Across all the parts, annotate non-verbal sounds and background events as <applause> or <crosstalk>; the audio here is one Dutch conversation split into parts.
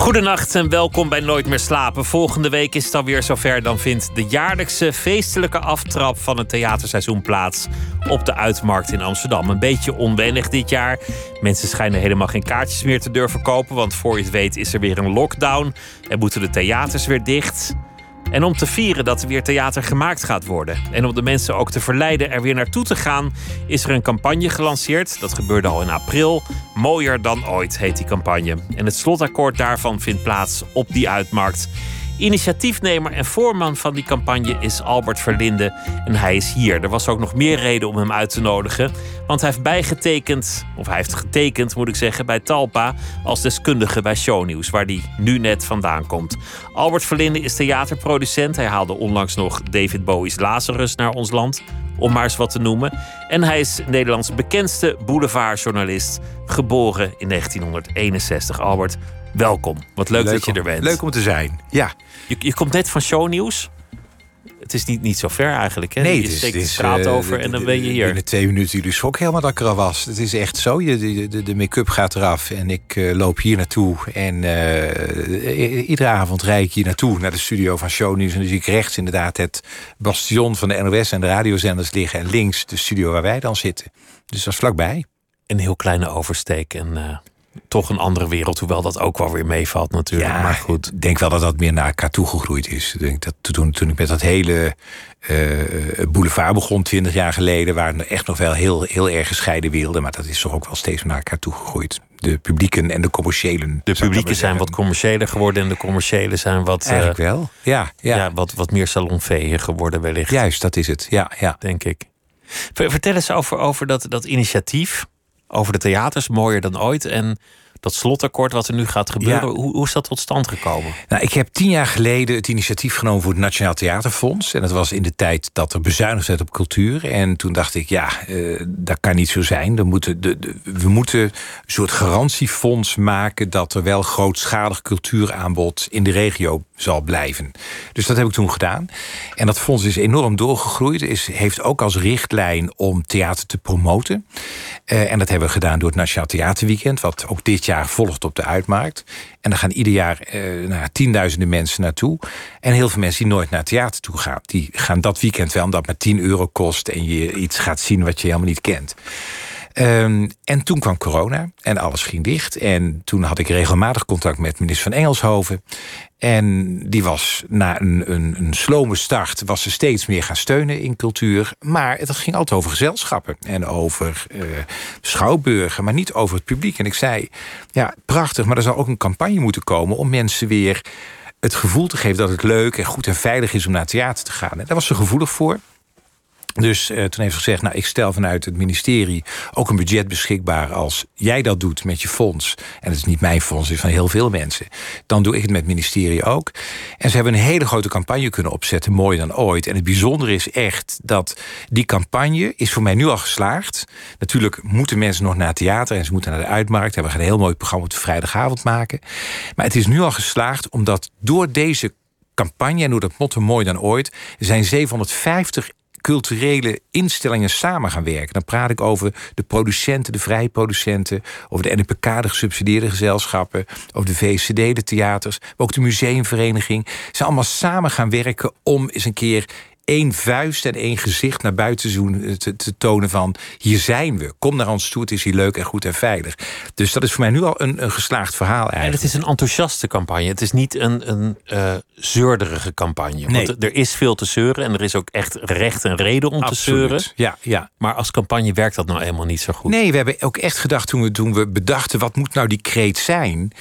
Goedenacht en welkom bij Nooit meer slapen. Volgende week is het alweer zover. Dan vindt de jaarlijkse feestelijke aftrap van het theaterseizoen plaats op de Uitmarkt in Amsterdam. Een beetje onwennig dit jaar. Mensen schijnen helemaal geen kaartjes meer te durven kopen, want voor je het weet is er weer een lockdown en moeten de theaters weer dicht. En om te vieren dat er weer theater gemaakt gaat worden. En om de mensen ook te verleiden er weer naartoe te gaan, is er een campagne gelanceerd. Dat gebeurde al in april. Mooier dan ooit heet die campagne. En het slotakkoord daarvan vindt plaats op die uitmarkt. Initiatiefnemer en voorman van die campagne is Albert Verlinde. En hij is hier. Er was ook nog meer reden om hem uit te nodigen. Want hij heeft bijgetekend, of hij heeft getekend moet ik zeggen, bij Talpa als deskundige bij Shownieuws, waar hij nu net vandaan komt. Albert Verlinde is theaterproducent. Hij haalde onlangs nog David Bowie's Lazarus naar ons land, om maar eens wat te noemen. En hij is Nederlands bekendste boulevardjournalist, geboren in 1961. Albert, welkom. Wat leuk, dat je om, er bent. Leuk om te zijn, ja. Je, je komt net van shownieuws. Het is niet, niet zo ver eigenlijk. Hè? Nee, je het is, steekt het de is, straat eh, over de- en dan de- ben je hier. Binnen twee minuten jullie schok helemaal dat ik er al was. Het is echt zo. Je, de, de, de make-up gaat eraf en ik eh, loop hier naartoe. En eh, iedere avond rijd ik hier naartoe, naar de studio van Shownieuws. En dan zie ik rechts inderdaad het bastion van de NOS en de radiozenders liggen. En links de studio waar wij dan zitten. Dus dat is vlakbij. Een heel kleine oversteek en eh, toch een andere wereld. Hoewel dat ook wel weer meevalt natuurlijk. maar goed. Ik denk wel dat dat meer naar elkaar toegegroeid is. Ik denk dat toen, toen ik met dat hele eh, boulevard begon, 20 jaar geleden, waren er echt nog wel heel, heel erg gescheiden werelden. Maar dat is toch ook wel steeds naar elkaar toegegroeid. De publieken en de commerciëlen. De publieken zijn wat commerciëler geworden en de commerciële zijn wat, eh, Eigenlijk wel. Ja, ja. ja. wat, wat meer salonveeën geworden wellicht. juist, dat is het. Ja, ja. denk ik. Ver- Vertel eens over, over dat, dat initiatief. Over de theaters, mooier dan ooit. En dat slotakkoord wat er nu gaat gebeuren. Ja. Hoe, hoe is dat tot stand gekomen? Nou, ik heb tien jaar geleden het initiatief genomen voor het Nationaal Theaterfonds. En dat was in de tijd dat er bezuinigd werd op cultuur. En toen dacht ik, ja, eh, dat kan niet zo zijn. We moeten, de, de- we moeten een soort garantiefonds maken... dat er wel grootschalig cultuuraanbod in de regio zal blijven. Dus dat heb ik toen gedaan. En dat fonds is enorm doorgegroeid. Is, heeft ook als richtlijn om theater te promoten. Eh, en dat hebben we gedaan door het Nationaal Theaterweekend... wat ook dit jaar volgt op de Uitmarkt. En daar gaan ieder jaar eh, nou, tienduizenden mensen naartoe. En heel veel mensen die nooit naar theater toe gaan... die gaan dat weekend wel, omdat het maar 10 euro kost... en je iets gaat zien wat je helemaal niet kent. Ehm, en toen kwam corona en alles ging dicht. En toen had ik regelmatig contact met minister van Engelshoven. En die was na een, een, een slome start... was ze steeds meer gaan steunen in cultuur. Maar het ging altijd over gezelschappen en over eh, schouwburgen... maar niet over het publiek. En ik zei, ja, prachtig, maar er zou ook een campagne moeten komen... om mensen weer het gevoel te geven dat het leuk en goed en veilig is... om naar theater te gaan. En daar was ze gevoelig voor. Dus eh, toen heeft ze gezegd, nou, ik stel vanuit het ministerie ook een budget beschikbaar als jij dat doet met je fonds. En het is niet mijn fonds, het is van heel veel mensen. Dan doe ik het met het ministerie ook. En ze hebben een hele grote campagne kunnen opzetten, mooier dan ooit. En het bijzondere is echt dat die campagne is voor mij nu al geslaagd. Natuurlijk moeten mensen nog naar het theater en ze moeten naar de uitmarkt. En we gaan een heel mooi programma op vrijdagavond maken. Maar het is nu al geslaagd omdat door deze campagne en door dat motto mooi dan ooit zijn 750 culturele instellingen samen gaan werken. Dan praat ik over de producenten, de vrije producenten, over de NPK, de gesubsidieerde gezelschappen, over de VCD, de theaters, maar ook de museumvereniging. Ze allemaal samen gaan werken om eens een keer één vuist en één gezicht naar buiten te, doen, te, te tonen van hier zijn we. Kom naar ons toe, het is hier leuk en goed en veilig. Dus dat is voor mij nu al een, een geslaagd verhaal En eigenlijk. het is een enthousiaste campagne. Het is niet een, een eh, zeurderige campagne. Nee. Want er is veel te zeuren. En er is ook echt recht en reden om te zeuren. Absoluut. Ja, ja. Maar als campagne werkt dat nou eenmaal niet zo goed. Nee, we hebben ook echt gedacht toen we, toen we bedachten... wat moet nou die kreet zijn...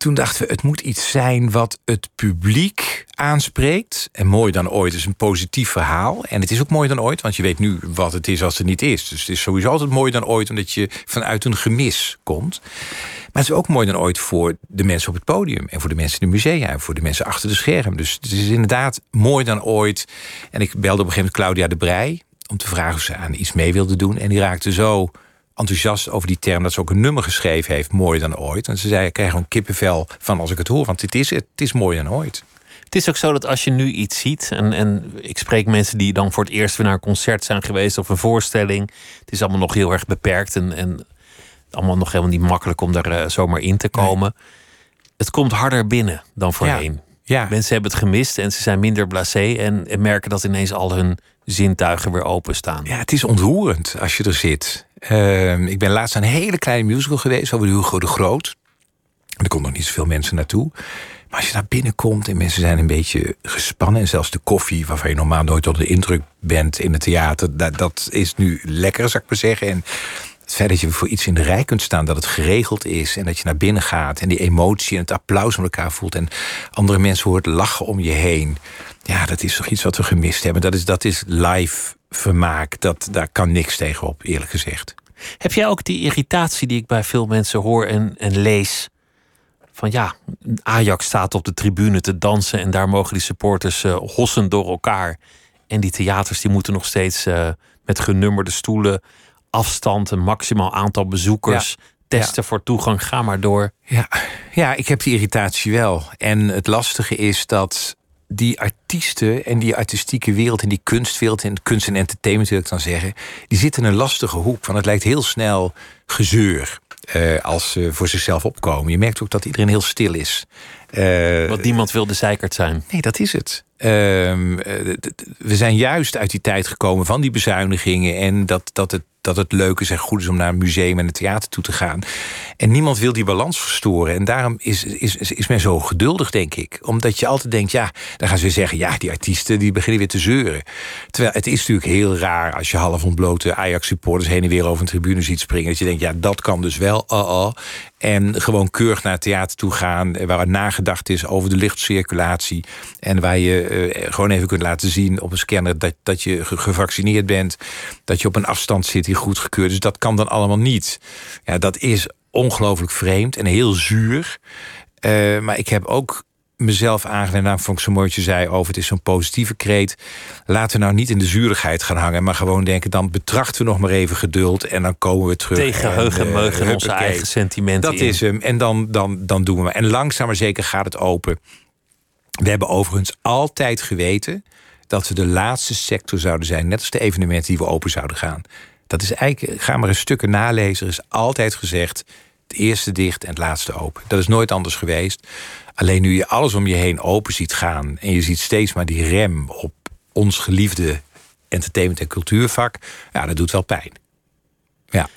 toen dachten we, het moet iets zijn wat het publiek aanspreekt. En mooi dan ooit is een positief verhaal. En het is ook mooi dan ooit, want je weet nu wat het is als het niet is. Dus het is sowieso altijd mooi dan ooit... omdat je vanuit een gemis komt. Maar het is ook mooi dan ooit voor de mensen op het podium... en voor de mensen in de musea en voor de mensen achter de scherm. Dus het is inderdaad mooi dan ooit. En ik belde op een gegeven moment Claudia de Brij... om te vragen of ze aan iets mee wilde doen. En die raakte zo enthousiast over die term dat ze ook een nummer geschreven heeft, mooier dan ooit. En ze zei: Ik krijg gewoon kippenvel van als ik het hoor, want het is, het is mooier dan ooit. Het is ook zo dat als je nu iets ziet, en, en ik spreek mensen die dan voor het eerst weer naar een concert zijn geweest of een voorstelling. Het is allemaal nog heel erg beperkt en, en allemaal nog helemaal niet makkelijk om daar uh, zomaar in te komen. Het komt harder binnen dan voorheen. Ja. Mensen hebben het gemist en ze zijn minder blasé en, en merken dat ineens al hun zintuigen weer openstaan. Ja, het is ontroerend als je er zit. Uh, ik ben laatst aan een hele kleine musical geweest over Hugo de Groot. Er komt nog niet zoveel mensen naartoe. Maar als je daar binnenkomt en mensen zijn een beetje gespannen... en zelfs de koffie, waarvan je normaal nooit onder de indruk bent in het theater... dat, dat is nu lekker, zou ik maar zeggen. En het feit dat je voor iets in de rij kunt staan, dat het geregeld is... en dat je naar binnen gaat en die emotie en het applaus van elkaar voelt... en andere mensen hoort lachen om je heen... ja, dat is toch iets wat we gemist hebben. Dat is, dat is live vermaak, dat, daar kan niks tegenop, eerlijk gezegd. Heb jij ook die irritatie die ik bij veel mensen hoor en, en lees van ja, Ajax staat op de tribune te dansen en daar mogen die supporters uh, hossen door elkaar. En die theaters die moeten nog steeds uh, met genummerde stoelen, afstand, een maximaal aantal bezoekers. Testen voor toegang, ga maar door. Ja. ja, ik heb die irritatie wel. En het lastige is dat die artiesten en die artistieke wereld en die kunstwereld en kunst en entertainment wil ik dan zeggen, die zitten in een lastige hoek. Want het lijkt heel snel gezeur. Uh, als ze voor zichzelf opkomen. Je merkt ook dat iedereen heel stil is. Uh, Want niemand wil de zeikert zijn. Nee, dat is het. Uh, we zijn juist uit die tijd gekomen van die bezuinigingen... en dat, dat het dat het leuk is en goed is om naar een museum en een theater toe te gaan. En niemand wil die balans verstoren. En daarom is, is, is men zo geduldig, denk ik. Omdat je altijd denkt, ja, dan gaan ze weer zeggen... ja, die artiesten die beginnen weer te zeuren. Terwijl het is natuurlijk heel raar... als je half ontblote Ajax-supporters heen en weer over een tribune ziet springen... dat je denkt, ja, dat kan dus wel, uh. En gewoon keurig naar het theater toe gaan... waar nagedacht is over de lichtcirculatie... en waar je uh, gewoon even kunt laten zien op een scanner... dat, dat je gevaccineerd bent, dat je op een afstand zit die goedgekeurd Dus dat kan dan allemaal niet. Ja, dat is ongelooflijk vreemd en heel zuur. Maar ik heb ook mezelf aangeleerd, nou vond ik zo mooi wat je zei over het is zo'n positieve kreet. Laten we nou niet in de zurigheid gaan hangen, maar gewoon denken, dan betrachten we nog maar even geduld en dan komen we terug. Tegen heugen en meugen uh, onze eigen sentimenten. Dat is hem. En dan, dan, dan doen we maar. En langzaam maar zeker gaat het open. We hebben overigens altijd geweten dat we de laatste sector zouden zijn, net als de evenementen die we open zouden gaan. Dat is eigenlijk, ga maar een stukken nalezen. Er is altijd gezegd: het eerste dicht en het laatste open. Dat is nooit anders geweest. Alleen nu je alles om je heen open ziet gaan en je ziet steeds maar die rem op ons geliefde entertainment en cultuurvak, ja, dat doet wel pijn. Ja.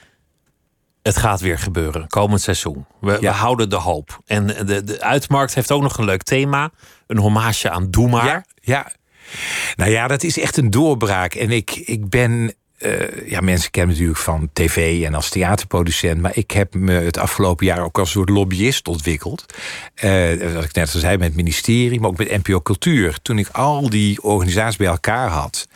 Het gaat weer gebeuren, komend seizoen. We, ja. we houden de hoop. En de, de uitmarkt heeft ook nog een leuk thema. Een hommage aan Doe maar. Ja, ja. Nou ja, dat is echt een doorbraak. En ik, ik ben uh, ja, mensen kennen natuurlijk van tv en als theaterproducent. Maar ik heb me het afgelopen jaar ook als soort lobbyist ontwikkeld. Uh, wat ik net al zei, met het ministerie, maar ook met NPO Cultuur. Toen ik al die organisaties bij elkaar had.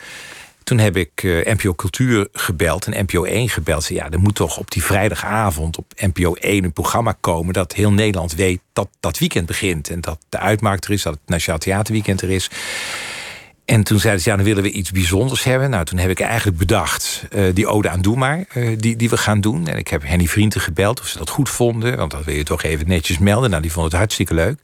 Toen heb ik uh, NPO Cultuur gebeld en NPO 1 gebeld. Zei, ja, er moet toch op die vrijdagavond op NPO 1 een programma komen... dat heel Nederland weet dat dat weekend begint. En dat de uitmaak er is, dat het Nationaal Theaterweekend er is. En toen zeiden ze, ja, dan willen we iets bijzonders hebben. Nou, toen heb ik eigenlijk bedacht, uh, die ode aan Doe Maar, uh, die, die we gaan doen. En ik heb Henny Vrienden gebeld of ze dat goed vonden. Want dat wil je toch even netjes melden. Nou, die vond het hartstikke leuk.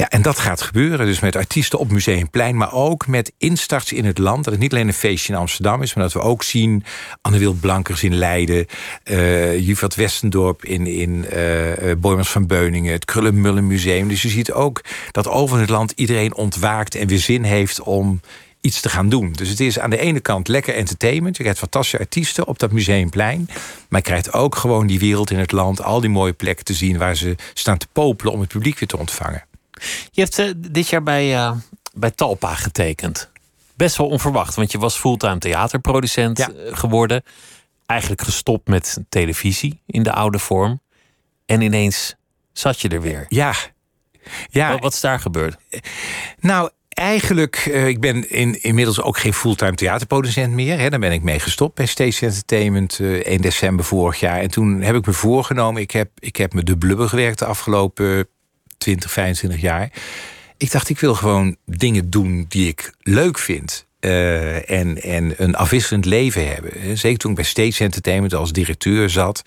Ja, en dat gaat gebeuren. Dus met artiesten op Museumplein, maar ook met instarts in het land. Dat het niet alleen een feestje in Amsterdam is, maar dat we ook zien Anne Blankers in Leiden, uh, Jufat Westendorp in, in uh, Boymans van Beuningen, het Krullenmullen Museum. Dus je ziet ook dat over het land iedereen ontwaakt en weer zin heeft om iets te gaan doen. Dus het is aan de ene kant lekker entertainment. Je krijgt fantastische artiesten op dat museumplein. Maar je krijgt ook gewoon die wereld in het land, al die mooie plekken te zien waar ze staan te popelen om het publiek weer te ontvangen. Je hebt uh, dit jaar bij, uh, bij Talpa getekend. Best wel onverwacht, want je was fulltime theaterproducent ja. geworden. Eigenlijk gestopt met televisie in de oude vorm. En ineens zat je er weer. Ja. ja. Wat, wat is daar gebeurd? Nou, eigenlijk, uh, ik ben in, inmiddels ook geen fulltime theaterproducent meer. Hè. Daar ben ik mee gestopt bij Stage Entertainment uh, 1 december vorig jaar. En toen heb ik me voorgenomen, ik heb, ik heb me de blubber gewerkt de afgelopen 20, 25 jaar. Ik dacht, ik wil gewoon dingen doen die ik leuk vind. eh, en, en een afwisselend leven hebben. Zeker toen ik bij Stage Entertainment als directeur zat.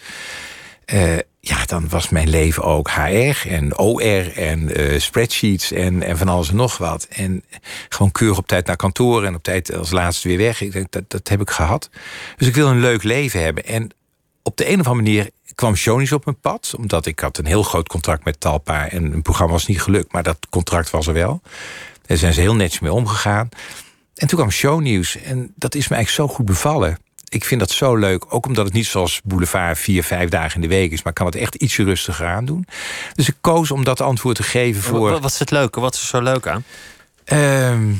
Uh, ja, dan was mijn leven ook HR en OR en spreadsheets en, en van alles en nog wat. En gewoon keurig op tijd naar kantoor en op tijd als laatste weer weg. Ik denk, dat, dat heb ik gehad. Dus ik wil een leuk leven hebben. En op de een of andere manier kwam Shoney's op mijn pad. Omdat ik had een heel groot contract met Talpa. En een programma was niet gelukt, maar dat contract was er wel. Daar zijn ze heel netjes mee omgegaan. En toen kwam Shownieuws. En dat is me eigenlijk zo goed bevallen ik vind dat zo leuk. Ook omdat het niet zoals Boulevard vier, vijf dagen in de week is. Maar kan het echt ietsje rustiger aan doen. Dus ik koos om dat antwoord te geven voor... Wat is het leuke? Wat is er zo leuk aan? Ehm,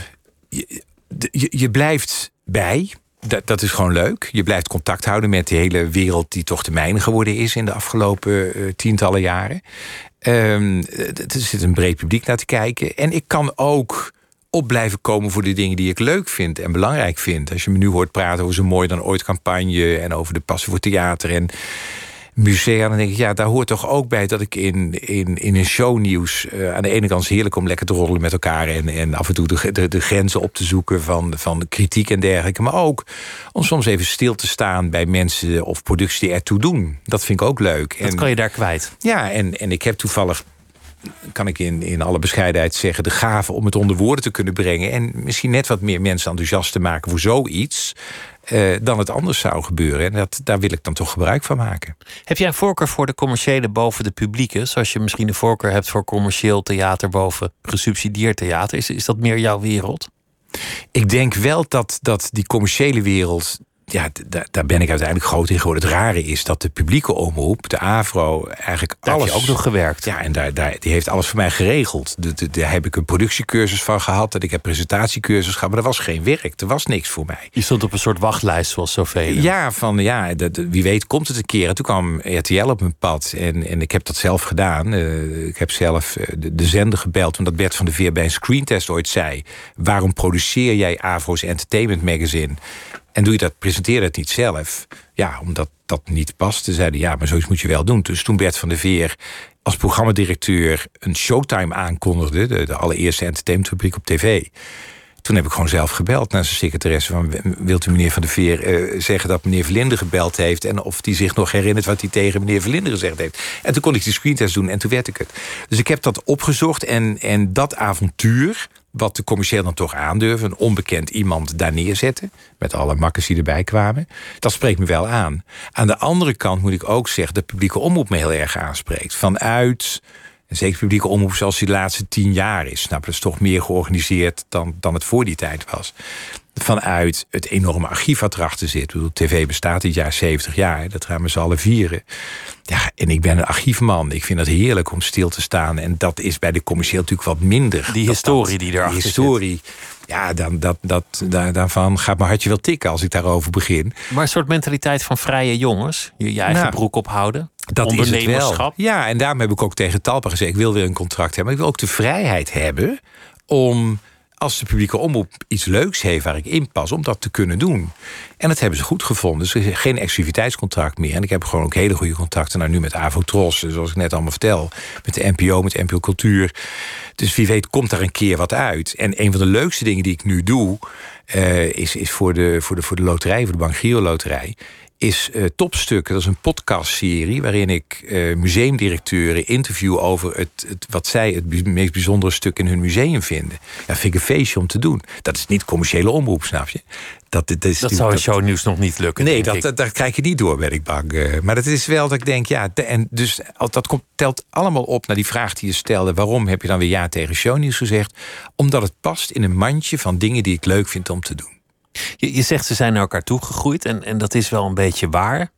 je, je, je, blijft bij. Dat, dat is gewoon leuk. Je blijft contact houden met de hele wereld... die toch de mijne geworden is in de afgelopen uh, tientallen jaren. Um, er zit een breed publiek naar te kijken. En ik kan ook op blijven komen voor de dingen die ik leuk vind en belangrijk vind. Als je me nu hoort praten over zo'n mooi dan ooit campagne en over de passie voor theater en musea, dan denk ik, ja, daar hoort toch ook bij dat ik in, in, in een shownieuws uh, aan de ene kant heerlijk om lekker te roddelen met elkaar en, en af en toe de, de, de, grenzen op te zoeken van, van kritiek en dergelijke, maar ook om soms even stil te staan bij mensen of producties die ertoe doen. Dat vind ik ook leuk. Dat kan je daar kwijt. Ja, en, en ik heb toevallig kan ik in, in alle bescheidenheid zeggen, de gave om het onder woorden te kunnen brengen. En misschien net wat meer mensen enthousiast te maken voor zoiets. Eh, dan het anders zou gebeuren. En dat, daar wil ik dan toch gebruik van maken. Heb jij een voorkeur voor de commerciële boven de publieke? Zoals je misschien een voorkeur hebt voor commercieel theater boven gesubsidieerd theater. Is, is dat meer jouw wereld? Ik denk wel dat, dat die commerciële wereld ja, daar ben ik uiteindelijk groot in geworden. Het rare is dat de publieke omroep, de AVRO, eigenlijk daar alles... Heb je ook nog gewerkt. Ja, en daar, daar, die heeft alles voor mij geregeld. De, daar heb ik een productiecursus van gehad... en ik heb presentatiecursus gehad, maar er was geen werk. Er was niks voor mij. Je stond op een soort wachtlijst, zoals zoveel. Ja, van ja, dat, wie weet komt het een keer. En toen kwam RTL op mijn pad en, en ik heb dat zelf gedaan. Uh, ik heb zelf de, de, zender gebeld, omdat Bert van de Veer bij een screentest ooit zei... waarom produceer jij AVRO's Entertainment Magazine... En doe je dat, presenteer het niet zelf. Ja, omdat dat niet paste, zeiden ja, maar zoiets moet je wel doen. Dus toen Bert van der Veer als programmadirecteur een showtime aankondigde, de, allereerste entertainmentfabriek op tv. Toen heb ik gewoon zelf gebeld naar zijn secretaresse. Van, wilt u meneer Van der Veer uh, zeggen dat meneer Verlinde gebeld heeft... en of hij zich nog herinnert wat hij tegen meneer Verlinde gezegd heeft. En toen kon ik die screentest doen en toen werd ik het. Dus ik heb dat opgezocht en, en dat avontuur wat de commercieel dan toch aandurven. Een onbekend iemand daar neerzetten. Met alle makkers die erbij kwamen. Dat spreekt me wel aan. Aan de andere kant moet ik ook zeggen... dat publieke omroep me heel erg aanspreekt. Vanuit, en zeker publieke omroep zoals die de laatste tien jaar is. Nou, dat is toch meer georganiseerd dan, dan het voor die tijd was vanuit het enorme archief wat erachter zit. Ik bedoel, TV bestaat dit jaar 70 jaar. Dat gaan we z'n allen vieren. Ja, en ik ben een archiefman. Ik vind het heerlijk om stil te staan. En dat is bij de commercieel natuurlijk wat minder. Die historie die erachter die historie, Ja, dan, dat, dat, daar, daarvan gaat mijn hartje wel tikken als ik daarover begin. Maar een soort mentaliteit van vrije jongens. Je, je eigen nou, broek ophouden. Dat is het wel. Ja, en daarom heb ik ook tegen Talpa gezegd... ik wil weer een contract hebben. Maar ik wil ook de vrijheid hebben om als de publieke omroep iets leuks heeft waar ik in pas, om dat te kunnen doen. En dat hebben ze goed gevonden. Dus geen exclusiviteitscontract meer. En ik heb gewoon ook hele goede contacten nou, nu met Avotros, zoals ik net allemaal vertel. Met de NPO, met NPO Cultuur. Dus wie weet komt daar een keer wat uit. En een van de leukste dingen die ik nu doe, uh, is, is voor, de, voor, de, voor de loterij, voor de Bank Giro Loterij is uh, Topstukken. Dat is een podcastserie waarin ik uh, museumdirecteuren interview over het, het, wat zij het meest bijzondere stuk in hun museum vinden. Ja, vind ik een feestje om te doen. Dat is niet commerciële omroep, snap je? Dat, dat, is, dat zou een shownieuws nog niet lukken. Nee, dat, dat, dat, krijg je niet door, ben ik bang. Uh, maar dat is wel dat ik denk, ja, en dus dat komt, telt allemaal op naar die vraag die je stelde. Waarom heb je dan weer ja tegen shownieuws gezegd? Omdat het past in een mandje van dingen die ik leuk vind om te doen. Je, je zegt ze zijn naar elkaar toegegroeid en, en dat is wel een beetje waar.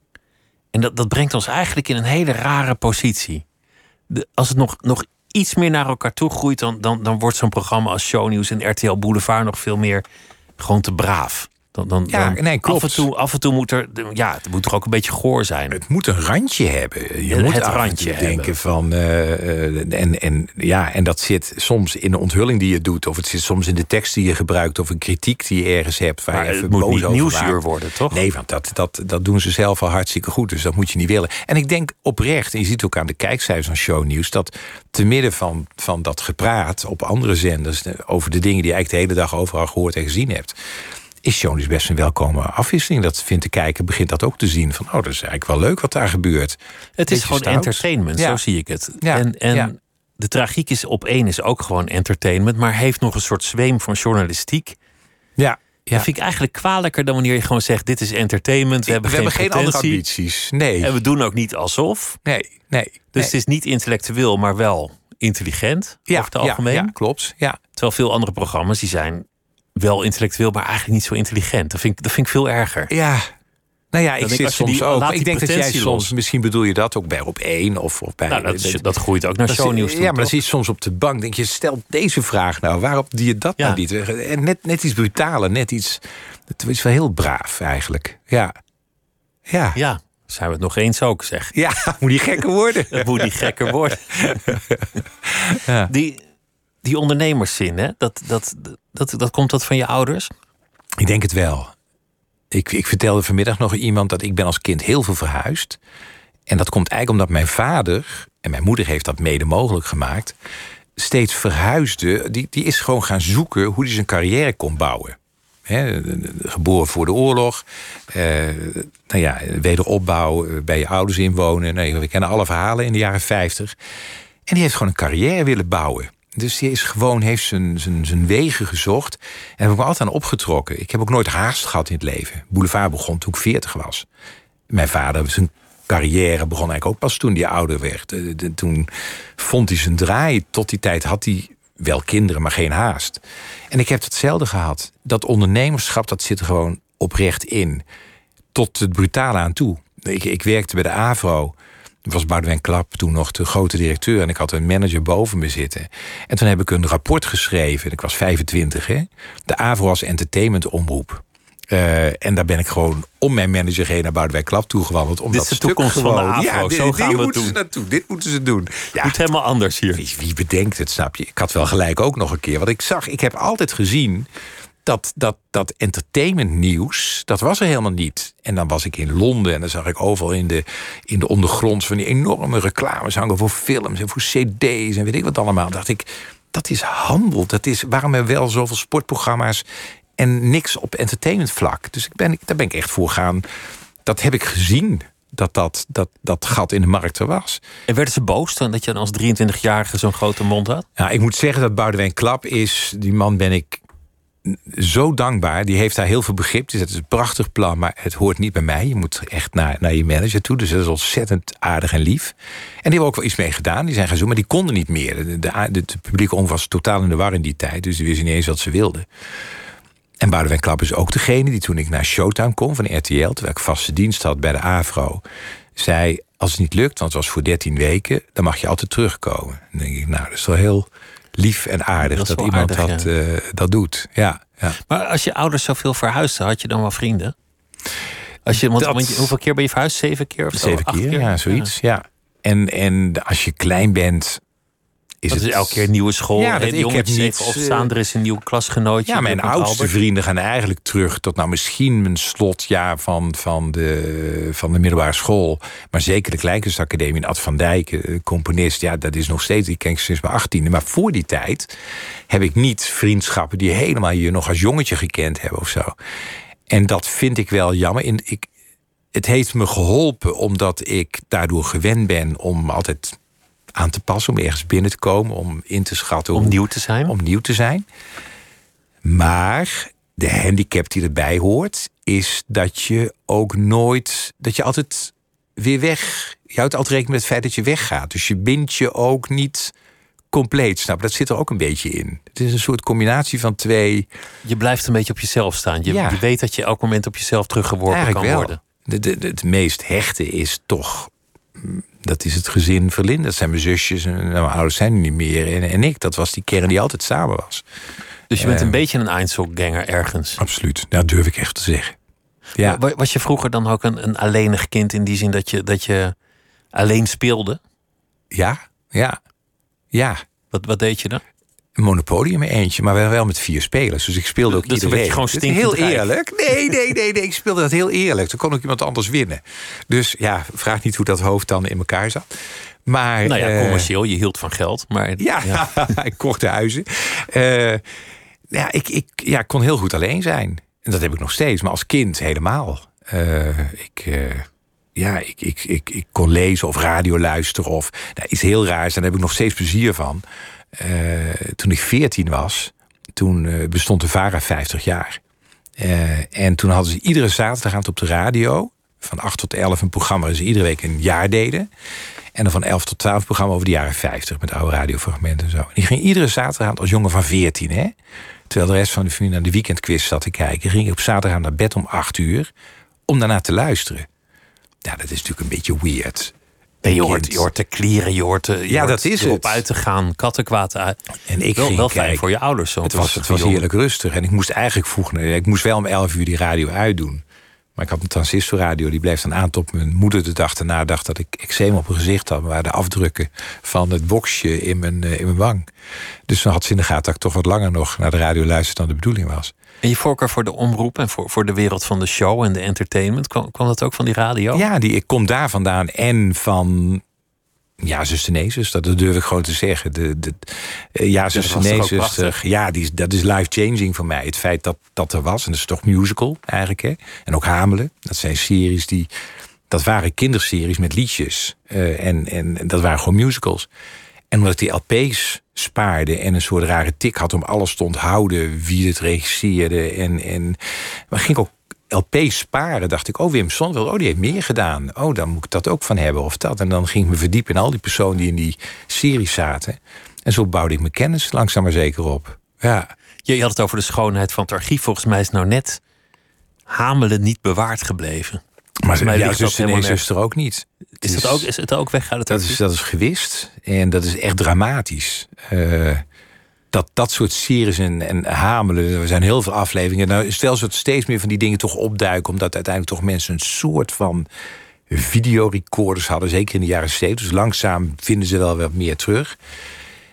En dat, dat brengt ons eigenlijk in een hele rare positie. Als het nog, nog iets meer naar elkaar toe groeit, dan, dan, dan wordt zo'n programma als Shownieuws en RTL Boulevard nog veel meer gewoon te braaf. Dan, dan, Ja, dan nee, klopt. Af en, toe, af en toe moet er, ja, het moet toch ook een beetje goor zijn. Het moet een randje hebben. Je Het moet en randje denken van. eh, eh, en, en, ja, en dat zit soms in de onthulling die je doet, of het zit soms in de tekst die je gebruikt, of een kritiek die je ergens hebt. Waar Maar je even het moet boos niet nieuwsuur worden, toch? Nee, want dat, dat, dat doen ze zelf al hartstikke goed. Dus dat moet je niet willen. En ik denk oprecht, en je ziet ook aan de kijkcijfers van shownieuws, dat te midden van, van dat gepraat op andere zenders over de dingen die je eigenlijk de hele dag overal gehoord en gezien hebt. Is shownieuws best een welkome afwisseling. Dat vindt de kijker begint dat ook te zien. Van, oh, dat is eigenlijk wel leuk wat daar gebeurt. Het is gewoon stout. entertainment, Ja. zo zie ik het. Ja, En, en ja. de tragiek is op één is ook gewoon entertainment, maar heeft nog een soort zweem van journalistiek. Ja, ja. Dat vind ik eigenlijk kwalijker dan wanneer je gewoon zegt: dit is entertainment, we hebben we geen, hebben geen andere ambities. Nee, En we doen ook niet alsof. nee, nee. Dus nee. het is niet intellectueel, maar wel intelligent ja, over het algemeen. Ja, ja, klopt. Ja. Terwijl veel andere programma's die zijn wel intellectueel, maar eigenlijk niet zo intelligent. Dat vind ik, dat vind ik veel erger. ja. Nou ja, ik zit die- soms ook. Ik die denk dat jij soms, los. misschien bedoel je dat ook bij op één of, of bij. Nou, dat, is- dat groeit ook naar shownieuws toe. Ja, maar dan zit je soms op de bank. Denk je, stel deze vraag nou. Waarop die je dat Ja. nou niet? En net, net iets brutaler, net iets. Het is wel heel braaf eigenlijk. Ja. Ja. Ja, zijn we het nog eens ook, zeg. Ja, <laughs> moet die gekker worden. <laughs> Moet niet gekker worden. die, die ondernemerszin, hè? Dat, dat, dat, dat komt dat van je ouders? Ik denk het wel. Ik, ik vertelde vanmiddag nog iemand dat ik ben als kind heel veel verhuisd. En dat komt eigenlijk omdat mijn vader, en mijn moeder heeft dat mede mogelijk gemaakt, steeds verhuisde. Die, die is gewoon gaan zoeken hoe hij zijn carrière kon bouwen. Hè, geboren voor de oorlog. eh, nou ja, wederopbouw, eh, bij je ouders inwonen. Nee, we kennen alle verhalen in de jaren 50. En die heeft gewoon een carrière willen bouwen. Dus die is gewoon, heeft zijn, zijn, zijn wegen gezocht. En heb ik me altijd aan opgetrokken. Ik heb ook nooit haast gehad in het leven. Boulevard begon toen ik 40 was. Mijn vader, zijn carrière begon eigenlijk ook pas toen hij ouder werd. Toen vond hij zijn draai. Tot die tijd had hij wel kinderen, maar geen haast. En ik heb hetzelfde gehad. Dat ondernemerschap, dat zit er gewoon oprecht in. Tot het brutale aan toe. Ik, ik werkte bij de AVRO. Was Boudewijn Klap toen nog de grote directeur. En ik had een manager boven me zitten. En toen heb ik een rapport geschreven. Ik was 25, hè. De AVRO als entertainmentomroep. Eh, en daar ben ik gewoon om mijn manager heen naar Boudewijn Klap toegewandeld. Om Dit is de toekomst van de AVRO. Ja, dit, Zo gaan hier we het moeten ze doen. naartoe. Dit moeten ze doen. Ja, Moet helemaal anders hier. wie, wie bedenkt het, snap je? Ik had wel gelijk ook nog een keer. Want ik zag, ik heb altijd gezien dat, dat, dat entertainmentnieuws, dat was er helemaal niet. En dan was ik in Londen en dan zag ik overal in de, in de ondergrond van die enorme reclames hangen voor films en voor cd's en weet ik wat allemaal. dacht ik, dat is handel. Dat is waarom er wel zoveel sportprogramma's en niks op entertainmentvlak. Dus ik ben, daar ben ik echt voor gaan. Dat heb ik gezien. Dat dat, dat dat gat in de markt er was. En werden ze boos dan dat je dan als 23-jarige zo'n grote mond had? Nou, ik moet zeggen dat Boudewijn Klap is... die man ben ik zo dankbaar. Die heeft daar heel veel begrip. Dus het is een prachtig plan, maar het hoort niet bij mij. Je moet echt naar, naar je manager toe. Dus dat is ontzettend aardig en lief. En die hebben ook wel iets mee gedaan. Die zijn gaan zoeken, maar die konden niet meer. De, de publieke om was totaal in de war in die tijd. Dus die wisten niet eens wat ze wilden. En Boudewijn Klap is ook degene die toen ik naar Showtime kon van RTL... terwijl ik vaste dienst had bij de AVRO... zei, als het niet lukt, want het was voor 13 weken... dan mag je altijd terugkomen. Dan denk ik, nou, dat is wel heel lief en aardig... Dat iemand aardig, dat, eh, dat doet. Ja, ja. Maar als je ouders zoveel verhuisden, had je dan wel vrienden? Als je, want, Dat- want je- hoeveel keer ben je verhuisd? Zeven keer of zo? Zeven keer, ja, zoiets. Ja. En, en als je klein bent... Is Dat het is elke keer een nieuwe school. Ja, dat- ik heb niet, opstaan. Er is een nieuw klasgenootje. Ja, mijn oudste Albert. vrienden gaan eigenlijk terug tot nou misschien mijn slotjaar van, van, de, van de middelbare school. Maar zeker de Kleinkunstacademie. Ad van Dijk, eh, componist, ja, dat is nog steeds, die ken ik sinds mijn achttiende. Maar voor die tijd heb ik niet vriendschappen die helemaal je nog als jongetje gekend hebben of zo. En dat vind ik wel jammer. In, ik, het heeft me geholpen omdat ik daardoor gewend ben om altijd aan te passen, om ergens binnen te komen, om in te schatten Om hoe- nieuw te zijn. om nieuw te zijn. Maar de handicap die erbij hoort, is dat je ook nooit, dat je altijd weer weg, je houdt altijd rekening met het feit dat je weggaat. Dus je bindt je ook niet compleet, snap? Dat zit er ook een beetje in. Het is een soort combinatie van twee. Je blijft een beetje op jezelf staan. Je, Ja. je weet dat je elk moment op jezelf teruggeworpen Eigenlijk kan wel. worden. De, de, de- het meest hechte is toch. Dat is het gezin Verlinde. Dat zijn mijn zusjes en mijn ouders zijn er niet meer. En, en ik, dat was die kern die altijd samen was. Dus je bent een Eh, beetje een Einzelganger ergens. Absoluut, dat durf ik echt te zeggen. Ja, Wa- Was je vroeger dan ook een, een alleenig kind in die zin dat je, dat je alleen speelde? ja, ja, ja. Wat, wat deed je dan? Een in mijn eentje, maar wel, met vier spelers. Dus ik speelde ook Dus je iedereen. gewoon Dat heel stinkend rijk. eerlijk. Nee, nee, nee, nee. Ik speelde dat heel eerlijk. Dan kon ook iemand anders winnen. Dus ja, vraag niet hoe dat hoofd dan in elkaar zat. Maar, Nou ja, eh, commercieel, je hield van geld. Maar Ja, <laughs> ik kocht de huizen. Eh, ja, ik, ik ja, kon heel goed alleen zijn. En dat heb ik nog steeds, maar als kind helemaal. Eh, ik, ja, ik, ik, ik, ik kon lezen of radio luisteren of nou, iets heel raars. En daar heb ik nog steeds plezier van. Eh, toen ik 14 was, toen eh, bestond de VARA 50 jaar. Eh, en toen hadden ze iedere zaterdagavond op de radio... van 8 tot 11 een programma... waar ze iedere week een jaar deden. En dan van 11 tot 12 een programma over de jaren 50... met oude radiofragmenten en zo. En die ging iedere zaterdagavond als jongen van 14, hè? Terwijl de rest van de familie naar de weekendquiz zat te kijken... ging ik op zaterdagavond naar bed om 8 uur... om daarna te luisteren. Ja, dat is natuurlijk een beetje weird. Je, hoort, je hoort te klieren, je hoort, te, je Ja, hoort dat is erop het. uit te gaan, kattenkwaad uit. En ik wel ging wel fijn voor je ouders. Zo Het was, het was heerlijk rustig. En ik moest eigenlijk vroeg... naar- Ik moest wel om 11 uur die radio uitdoen. Maar ik had een transistorradio. Die bleef dan aan tot mijn moeder de dag daarna dacht dat ik eczeem op mijn gezicht had. Maar de afdrukken van het boxje in mijn, eh, in mijn wang. Dus dan had ze in de gaten dat ik toch wat langer nog naar de radio luisterde dan de bedoeling was. En je voorkeur voor de omroep en voor, voor de wereld van de show en de entertainment, kwam, kwam dat ook van die radio? Ja, die, ik kom daar vandaan. En van... Ja, zuster nee, zuster, dat durf ik gewoon te zeggen. De, de, eh, ja, zuster nee, zuster. prachtig? Ja, die, dat is life-changing voor mij. Het feit dat dat er was. En dat is toch musical eigenlijk. Hè? En ook Hamelen. Dat zijn series die... Dat waren kinderseries met liedjes. Eh, en, en dat waren gewoon musicals. En omdat ik die LP's spaarde en een soort rare tik had om alles te onthouden, wie het regisseerde. En, en maar ging ik ook LP's sparen, dacht ik, oh Wim Sonneveld, oh die heeft meer gedaan. Oh, dan moet ik dat ook van hebben of dat. En dan ging ik me verdiepen in al die personen die in die serie zaten. En zo bouwde ik mijn kennis langzaam maar zeker op. Ja, Je, had het over de schoonheid van het archief. Volgens mij is nou net Hamelen niet bewaard gebleven. maar mij jouw ligt dat zuster nee, zuster ook niet. Het Is, dat ook, is het ook weg uit het Dat archief? is, dat is gewist en dat is echt dramatisch. Eh, dat dat soort series en, en hamelen, er zijn heel veel afleveringen. Nou, stel dat steeds meer van die dingen toch opduiken, omdat uiteindelijk toch mensen een soort van videorecorders hadden, zeker in de jaren 70. Dus langzaam vinden ze wel wat meer terug.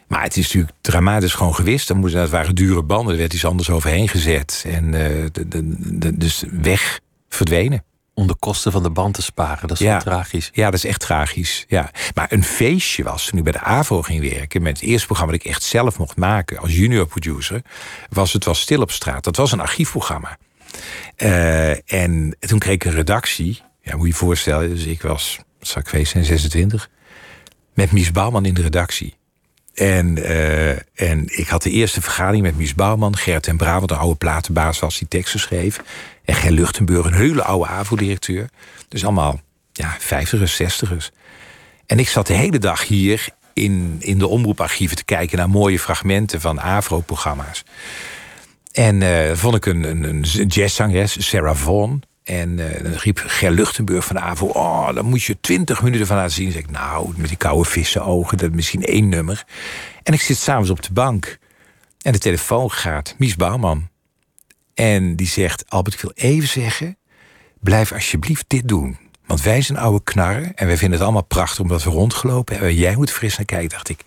Maar het is natuurlijk dramatisch gewoon gewist. Dan moesten, dat waren dure banden, er werd iets anders overheen gezet. En eh, dus weg, verdwenen. Om de kosten van de band te sparen. Dat is Ja. tragisch. Ja, dat is echt tragisch. Ja. Maar een feestje was, toen ik bij de AVO ging werken... met het eerste programma dat ik echt zelf mocht maken... als junior producer, was Het Was Stil op Straat. Dat was een archiefprogramma. Eh, en toen kreeg ik een redactie. Ja, moet je je voorstellen, dus ik was, zou ik geweest zijn, 26... met Mies Bouwman in de redactie. En, eh, en ik had de eerste vergadering met Mies Bouwman... Gert en Brabant, een oude platenbaas was die teksten schreef... en Ger Luchtenburg, een hele oude AVO-directeur. Dus allemaal ja, vijftigers, zestigers. En ik zat de hele dag hier in, in de omroeparchieven te kijken... naar mooie fragmenten van AVRO-programma's. En eh vond ik een, een, een jazzzangeres, Sarah Vaughan... En eh, dan riep Ger Luchtenburg van de AVO... oh, dan moet je twintig minuten van laten zien. Dan zeg ik, nou, met die koude vissenogen, dat is misschien één nummer. En ik zit s'avonds op de bank. En de telefoon gaat, Mies Bouwman. En die zegt, Albert, ik wil even zeggen... blijf alsjeblieft dit doen. Want wij zijn oude knarren en wij vinden het allemaal prachtig... omdat we rondgelopen hebben. En jij moet fris naar kijken, dacht ik.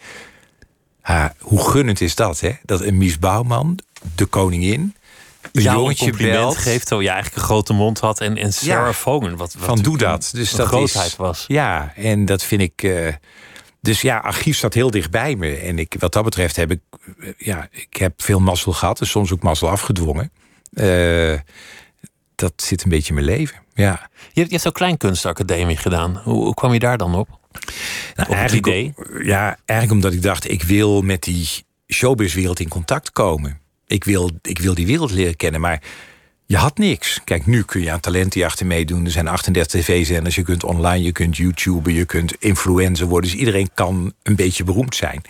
Ha, hoe gunnend is dat, hè? Dat een Mies Bouwman, de koningin... een jongetje compliment belt... geeft terwijl je eigenlijk een grote mond had. En, en Sarah Ja. Vaughan, wat, wat van doe dat. Dus dat grootheid is, was. Ja, en dat vind ik. eh, dus ja, archief staat heel dicht bij me. En ik, wat dat betreft heb ik, eh, ja, ik heb veel mazzel gehad en soms ook mazzel afgedwongen. Eh, dat zit een beetje in mijn leven. Ja. Je, hebt- je hebt ook Kleinkunstacademie gedaan. Hoe, hoe kwam je daar dan op? Nou, Op het idee? Ja, eigenlijk omdat ik dacht, ik wil met die showbizwereld in contact komen. Ik wil, ik wil die wereld leren kennen, maar je had niks. Kijk, nu kun je aan talentenjachten meedoen. Er zijn 38 tv-zenders, je kunt online, je kunt YouTuben, je kunt influencer worden. Dus iedereen kan een beetje beroemd zijn.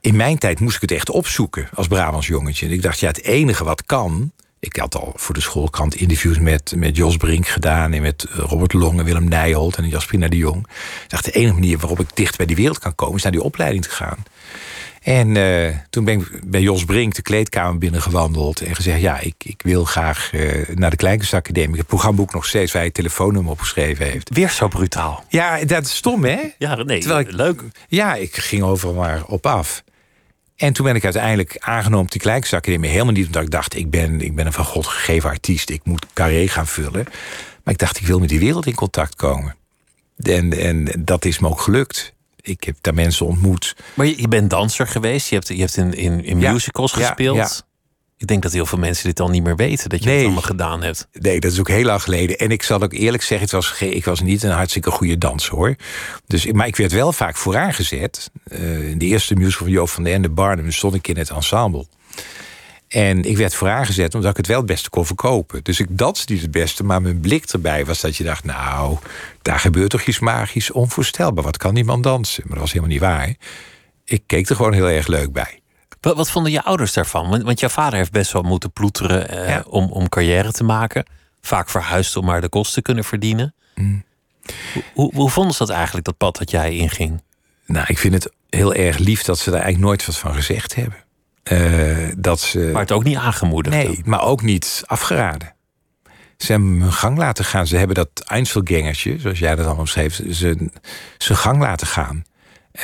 In mijn tijd moest ik het echt opzoeken als Brabants jongetje. En ik dacht, ja, het enige wat kan... Ik had al voor de schoolkrant interviews met, met Jos Brink gedaan... en met eh, Robert Long en Willem Nijholt en Jasperina de Jong. Ik dacht, de enige manier waarop ik dicht bij die wereld kan komen... is naar die opleiding te gaan. En uh, toen ben ik bij Jos Brink de kleedkamer binnengewandeld en gezegd: Ja, ik, ik wil graag uh, naar de Kleinkunstacademie. Ik heb het programmaboek nog steeds waar hij telefoonnummer opgeschreven heeft. Weer zo brutaal. Ja, dat is stom, hè? Ja, nee, Terwijl ik, leuk. Ja, ik ging overal maar op af. En toen ben ik uiteindelijk aangenomen op die Kleinkunstacademie. Helemaal niet omdat ik dacht: ik ben, ik ben een van God gegeven artiest, ik moet carrière gaan vullen. Maar ik dacht: ik wil met die wereld in contact komen. En, en dat is me ook gelukt ik heb daar mensen ontmoet. Maar je, je bent danser geweest, je hebt, je hebt in, in, in musicals gespeeld. Ja, Ik denk dat heel veel mensen dit al niet meer weten, dat je het allemaal gedaan hebt. Nee, dat is ook heel lang geleden. En ik zal ook eerlijk zeggen, het was, ik was niet een hartstikke goede danser hoor. Dus, maar ik werd wel vaak vooraan gezet. Uh, in de eerste musical van Joop van den Ende, Barnum, stond ik in het ensemble. En ik werd voor aangezet omdat ik het wel het beste kon verkopen. Dus ik danste niet het beste, maar mijn blik erbij was dat je dacht... nou, daar gebeurt toch iets magisch onvoorstelbaar. Wat kan iemand dansen? Maar dat was helemaal niet waar. Ik keek er gewoon heel erg leuk bij. Wat, wat vonden je ouders daarvan? Want, want jouw vader heeft best wel moeten ploeteren eh, om, om carrière te maken. Vaak verhuisd om maar de kosten te kunnen verdienen. Mm. Hoe, hoe vonden ze dat eigenlijk, dat pad dat jij inging? Nou, ik vind het heel erg lief dat ze daar eigenlijk nooit wat van gezegd hebben. Uh, dat ze, maar het ook niet aangemoedigd? Nee, maar ook niet afgeraden. Ze hebben hun gang laten gaan. Ze hebben dat Einzelgangertje, zoals jij dat allemaal schreef, ze, zijn gang laten gaan.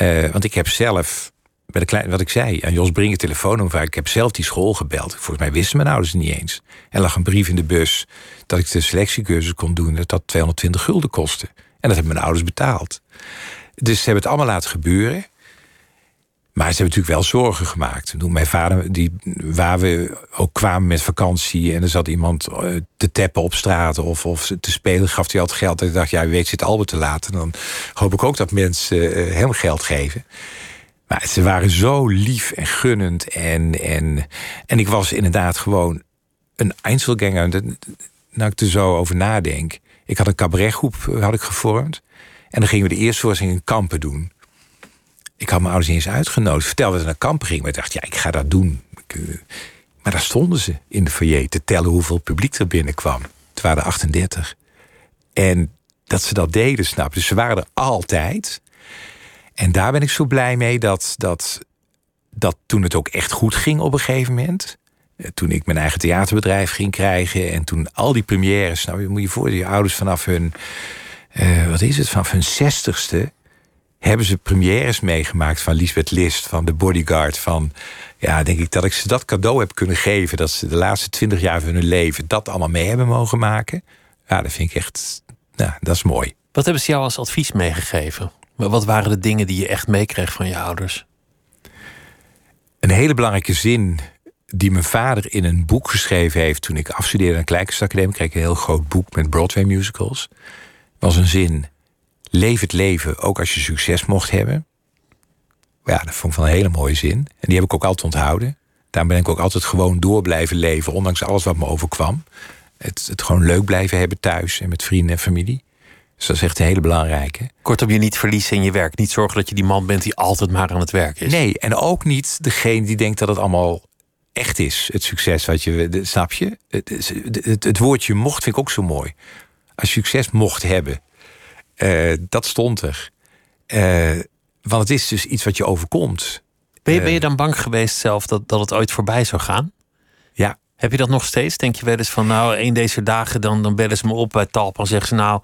Uh, want ik heb zelf, bij de klein, wat ik zei, aan Jos Bringen telefoonnummer, ik heb zelf die school gebeld. Volgens mij wisten mijn ouders het niet eens. Er lag een brief in de bus dat ik de selectiecursus kon doen, dat dat 220 gulden kostte. En dat hebben mijn ouders betaald. Dus ze hebben het allemaal laten gebeuren. Maar ze hebben natuurlijk wel zorgen gemaakt. Mijn vader, die, waar we ook kwamen met vakantie... en er zat iemand eh, te tappen op straat of, of te spelen... gaf hij altijd geld. En ik dacht, ja, wie weet zit Albert te laten. Dan hoop ik ook dat mensen uh, hem geld geven. Maar ze waren zo lief en gunnend. En, en, en ik was inderdaad gewoon een Einzelganger. Nou, ik er zo over nadenk. Ik had een cabaretgroep eh, had ik gevormd. En dan gingen we de eerste voorstelling in Kampen doen... Ik had mijn ouders eens uitgenodigd. Vertelde dat naar kampen gingen. Maar ik dacht, ja, ik ga dat doen. Eh, maar daar stonden ze in de foyer te tellen hoeveel publiek er binnenkwam. Het waren er 38. En dat ze dat deden, snap Dus ze waren er altijd. En daar ben ik zo blij mee dat, dat, dat toen het ook echt goed ging op een gegeven moment. Eh, toen ik mijn eigen theaterbedrijf ging krijgen. En toen al die premières. Nou, je moet je voor je ouders vanaf hun. Uh, wat is het? Vanaf hun zestigste hebben ze premières meegemaakt van Lisbeth List, van The Bodyguard. Van, ja, denk ik dat ik ze dat cadeau heb kunnen geven. Dat ze de laatste twintig jaar van hun leven dat allemaal mee hebben mogen maken. Ja, dat vind ik echt, nou, dat is mooi. Wat hebben ze jou als advies meegegeven? Wat waren de dingen die je echt meekreeg van je ouders? Een hele belangrijke zin die mijn vader in een boek geschreven heeft toen ik afstudeerde aan de Kleinkunstacademie. kreeg ik een heel groot boek met Broadway musicals. Was een zin leef het leven ook als je succes mocht hebben. Ja, dat vond ik van een hele mooie zin. En die heb ik ook altijd onthouden. Daarom ben ik ook altijd gewoon door blijven leven, ondanks alles wat me overkwam. Het, het gewoon leuk blijven hebben thuis en met vrienden en familie. Dus dat is echt een hele belangrijke. Kortom, je niet verliezen in je werk. Niet zorgen dat je die man bent die altijd maar aan het werk is. Nee, en ook niet degene die denkt dat het allemaal echt is. Het succes wat je, snap je? Het, het, het woordje mocht vind ik ook zo mooi. Als je succes mocht hebben. Uh, dat stond er. Uh, want het is dus iets wat je overkomt. Ben je, ben je eh, dan bang geweest zelf dat, dat het ooit voorbij zou gaan? Ja. Heb je dat nog steeds? Denk je wel eens van, nou, een deze dagen dan, dan bellen ze me op bij Talp en zeggen ze, nou,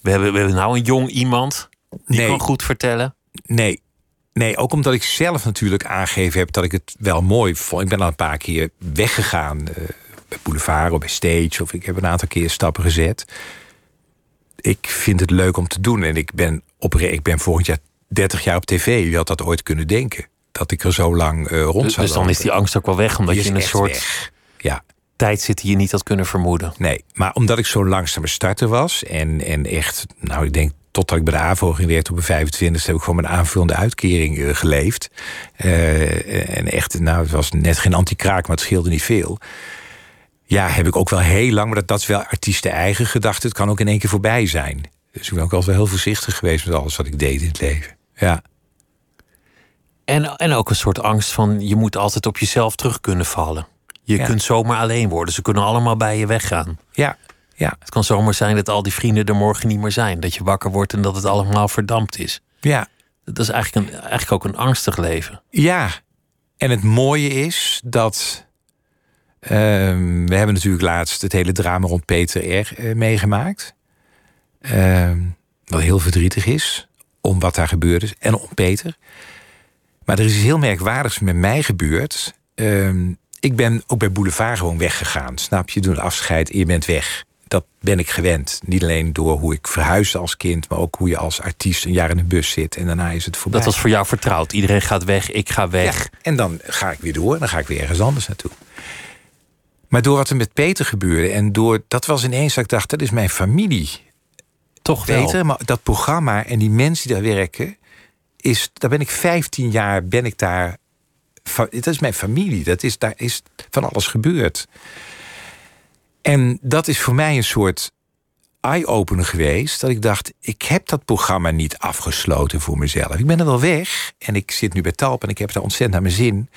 we hebben, we hebben nou een jong iemand die nee. kan goed vertellen? Nee. Nee, ook omdat ik zelf natuurlijk aangegeven heb dat ik het wel mooi vond. Ik ben al een paar keer weggegaan uh, bij Boulevard of bij Stage, of ik heb een aantal keer stappen gezet ik vind het leuk om te doen. En ik ben, op, ik ben volgend jaar 30 jaar op tv. Wie had dat ooit kunnen denken? Dat ik er zo lang uh, rond dus, zou Dus dan is die angst ook wel weg, omdat je in een soort weg. ja. tijd zit die je niet had kunnen vermoeden. Nee, maar omdat ik zo langzaam starter was en, en echt, nou ik denk totdat ik bij de AVO ging werken op mijn 25 heb ik gewoon mijn aanvullende uitkering uh, geleefd. Uh, en echt, nou het was net geen anti-kraak, maar het scheelde niet veel. Ja, heb ik ook wel heel lang, maar dat, dat is wel artiesten eigen gedachte. Het kan ook in één keer voorbij zijn. Dus ik ben ook altijd wel heel voorzichtig geweest met alles wat ik deed in het leven. Ja. En, en ook een soort angst van je moet altijd op jezelf terug kunnen vallen. Je kunt zomaar alleen worden. Ze kunnen allemaal bij je weggaan. Ja, ja. Het kan zomaar zijn dat al die vrienden er morgen niet meer zijn. Dat je wakker wordt en dat het allemaal verdampt is. Ja. Dat is eigenlijk, een, eigenlijk ook een angstig leven. Ja, En het mooie is dat. Ehm, we hebben natuurlijk laatst het hele drama rond Peter R. eh, meegemaakt. Ehm, wat heel verdrietig is om wat daar gebeurd is en om Peter. Maar er is iets heel merkwaardigs met mij gebeurd. Ehm, ik ben ook bij Boulevard gewoon weggegaan. Snap je? Doe een afscheid en je bent weg. Dat ben ik gewend. Niet alleen door hoe ik verhuisde als kind, maar ook hoe je als artiest een jaar in de bus zit en daarna is het voorbij. Dat was voor jou vertrouwd. Iedereen gaat weg, ik ga weg. Ja, en dan ga ik weer door, dan ga ik weer ergens anders naartoe. Maar door wat er met Peter gebeurde en door dat was ineens dat ik dacht, dat is mijn familie. Toch wel. Peter, maar dat programma en die mensen die daar werken, is, daar ben ik 15 jaar, ben ik daar. Dat is mijn familie. Dat is, daar is van alles gebeurd. En dat is voor mij een soort eye-opener geweest. Dat ik dacht, ik heb dat programma niet afgesloten voor mezelf. Ik ben er wel weg. En ik zit nu bij Talp en ik heb daar ontzettend naar mijn zin.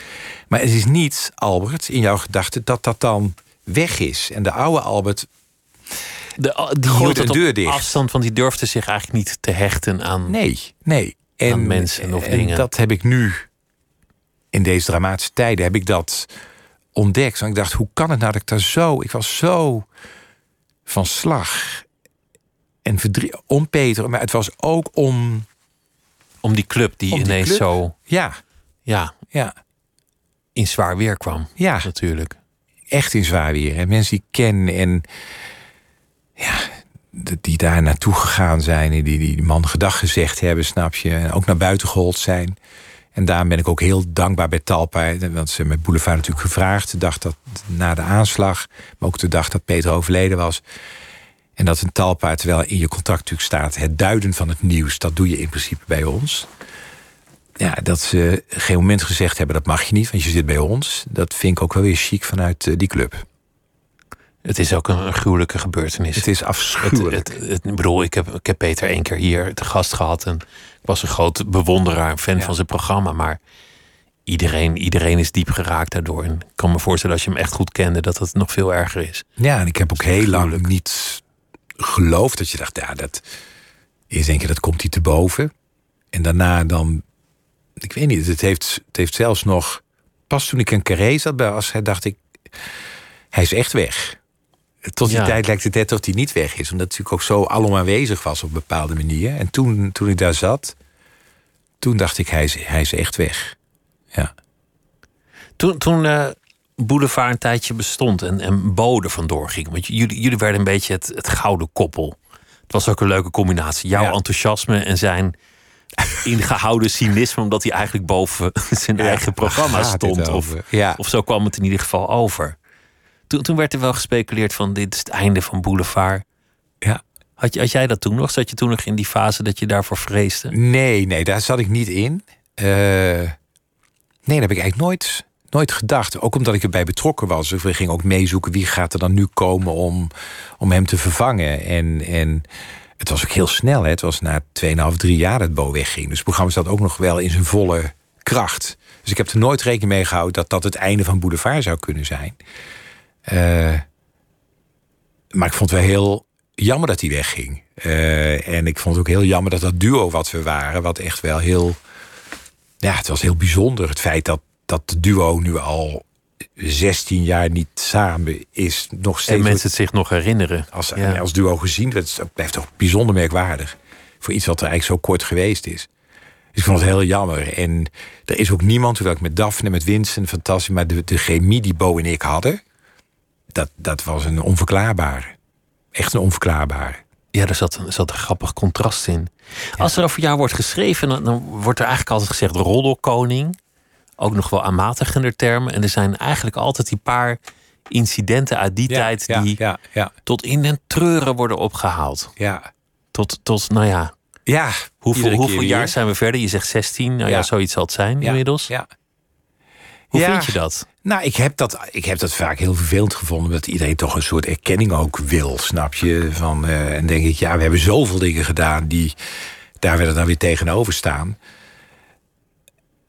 Maar het is niet, Albert, in jouw gedachten, dat dat dan weg is. En de oude Albert De, die hield de deur dicht. afstand, want die durfde zich eigenlijk niet te hechten aan. Nee, nee. En, Aan mensen of en dingen. dat heb ik nu, in deze dramatische tijden, heb ik dat ontdekt. Want ik dacht, hoe kan het nou dat ik daar zo... Ik was zo van slag. En verdriet om Peter, maar het was ook om... Om die club die ineens club? zo Ja, ja, ja, in zwaar weer kwam. ja. Natuurlijk. echt in zwaar weer. En mensen die ik ken en ja, die daar naartoe gegaan zijn en die die man gedag gezegd hebben, snap je, en ook naar buiten gehold zijn. En daarom ben ik ook heel dankbaar bij Talpa, want ze hebben met Boulevard natuurlijk gevraagd, de dag dat na de aanslag, maar ook de dag dat Peter overleden was. En dat een Talpa, terwijl in je contract natuurlijk staat, het duiden van het nieuws, dat doe je in principe bij ons. Ja, dat ze geen moment gezegd hebben, dat mag je niet, want je zit bij ons. Dat vind ik ook wel weer chic vanuit eh, die club. Het is ook een, gruwelijke gebeurtenis. Het is afschuwelijk. het, het- ik bedoel, ik heb, ik heb Peter één keer hier te gast gehad. En ik was een groot bewonderaar, fan Ja. van zijn programma. Maar iedereen, iedereen is diep geraakt daardoor. En ik kan me voorstellen, als je hem echt goed kende, dat het nog veel erger is. ja, en ik heb ook heel lang niet geloofd dat je dacht, ja, dat... Eerst denk je, dat komt hij te boven. En daarna dan... Ik weet niet, het heeft, het heeft zelfs nog... Pas toen ik een carré zat bij As, dacht ik... Hij is echt weg. Tot die Ja. tijd lijkt het net of hij niet weg is. Omdat hij natuurlijk ook zo alom aanwezig was op een bepaalde manier. En toen, toen ik daar zat... Toen dacht ik, hij is, hij is echt weg. Ja. Toen, toen eh, Boulevard een tijdje bestond en, en Bode vandoor ging. Want jullie, jullie werden een beetje het, het gouden koppel. Het was ook een leuke combinatie. Jouw Ja. enthousiasme en zijn <laughs> ingehouden cynisme... omdat hij eigenlijk boven <laughs> zijn Ja, eigen programma stond. Of? Ja. of zo kwam het in ieder geval over. Toen, toen werd er wel gespeculeerd van dit is het einde van Boulevard. Ja. Had, je, had jij dat toen nog? Zat je toen nog in die fase dat je daarvoor vreesde? Nee, nee, daar zat ik niet in. Eh, nee, dat heb ik eigenlijk nooit, nooit gedacht. Ook omdat ik erbij betrokken was. We gingen ook meezoeken wie gaat er dan nu komen om, om hem te vervangen. En, en het was ook heel snel. Hè. Het was na 2,5, 3 jaar dat Bo wegging. Dus het programma zat ook nog wel in zijn volle kracht. Dus ik heb er nooit rekening mee gehouden dat dat het einde van Boulevard zou kunnen zijn. Eh, maar ik vond het wel heel jammer dat hij wegging. Eh, en ik vond het ook heel jammer dat dat duo wat we waren, wat echt wel heel. Ja, het was heel bijzonder. Het feit dat dat de duo nu al 16 jaar niet samen is, nog steeds. En mensen het zich nog herinneren. als, Ja. als duo gezien, dat blijft toch bijzonder merkwaardig. Voor iets wat er eigenlijk zo kort geweest is. Dus ik vond het heel jammer. En er is ook niemand, hoewel ik met Daphne, met Vincent, fantastisch, maar de, de chemie die Bo en ik hadden, dat, dat was een onverklaarbare. Echt een onverklaarbare. Ja, er zat, er zat een grappig contrast in. Als er over jou wordt geschreven, dan, dan wordt er eigenlijk altijd gezegd roddelkoning. Ook nog wel aanmatigender termen. En er zijn eigenlijk altijd die paar incidenten uit die tijd die ja, ja, tot in den treuren worden opgehaald. ja. Tot, tot nou ja, Ja, hoeveel, hoeveel jaar weer. zijn we verder? Je zegt 16, nou ja, zoiets zal het zijn inmiddels. Ja. Hoe vind je dat? Nou, ik heb, dat, ik heb dat vaak heel vervelend gevonden. Dat iedereen toch een soort erkenning ook wil, snap je? Van, eh, en denk ik, ja, we hebben zoveel dingen gedaan die daar weer dan weer tegenover staan.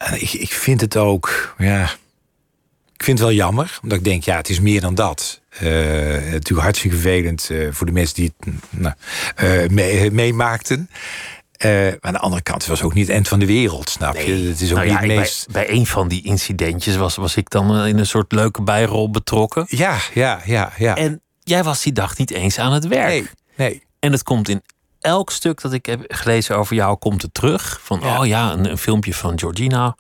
En ik, ik vind het ook, ja. Ik vind het wel jammer, omdat ik denk, ja, het is meer dan dat. Eh, natuurlijk hartstikke vervelend eh, voor de mensen die het nou, eh, mee- meemaakten. Uh, maar aan de andere kant het was ook niet het eind van de wereld, snap je? Het is ook Nou niet ja, meest. bij, bij een van die incidentjes was, was ik dan eh, in een soort leuke bijrol betrokken. Ja, ja, ja, ja. En jij was die dag niet eens aan het werk. nee, nee. En het komt in elk stuk dat ik heb gelezen over jou, komt het terug. Van, Ja. oh ja, een, een filmpje van Georgina.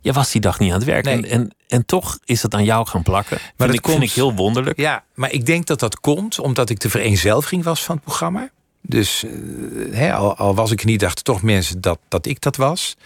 Jij was die dag niet aan het werk. Nee. En, en, en toch is het aan jou gaan plakken. Maar dat vind, ik, komt- vind ik heel wonderlijk. Ja, maar ik denk dat dat komt omdat ik de vereenzelviging was van het programma. Dus eh, al, al was ik er niet, dachten toch mensen dat, dat ik dat was.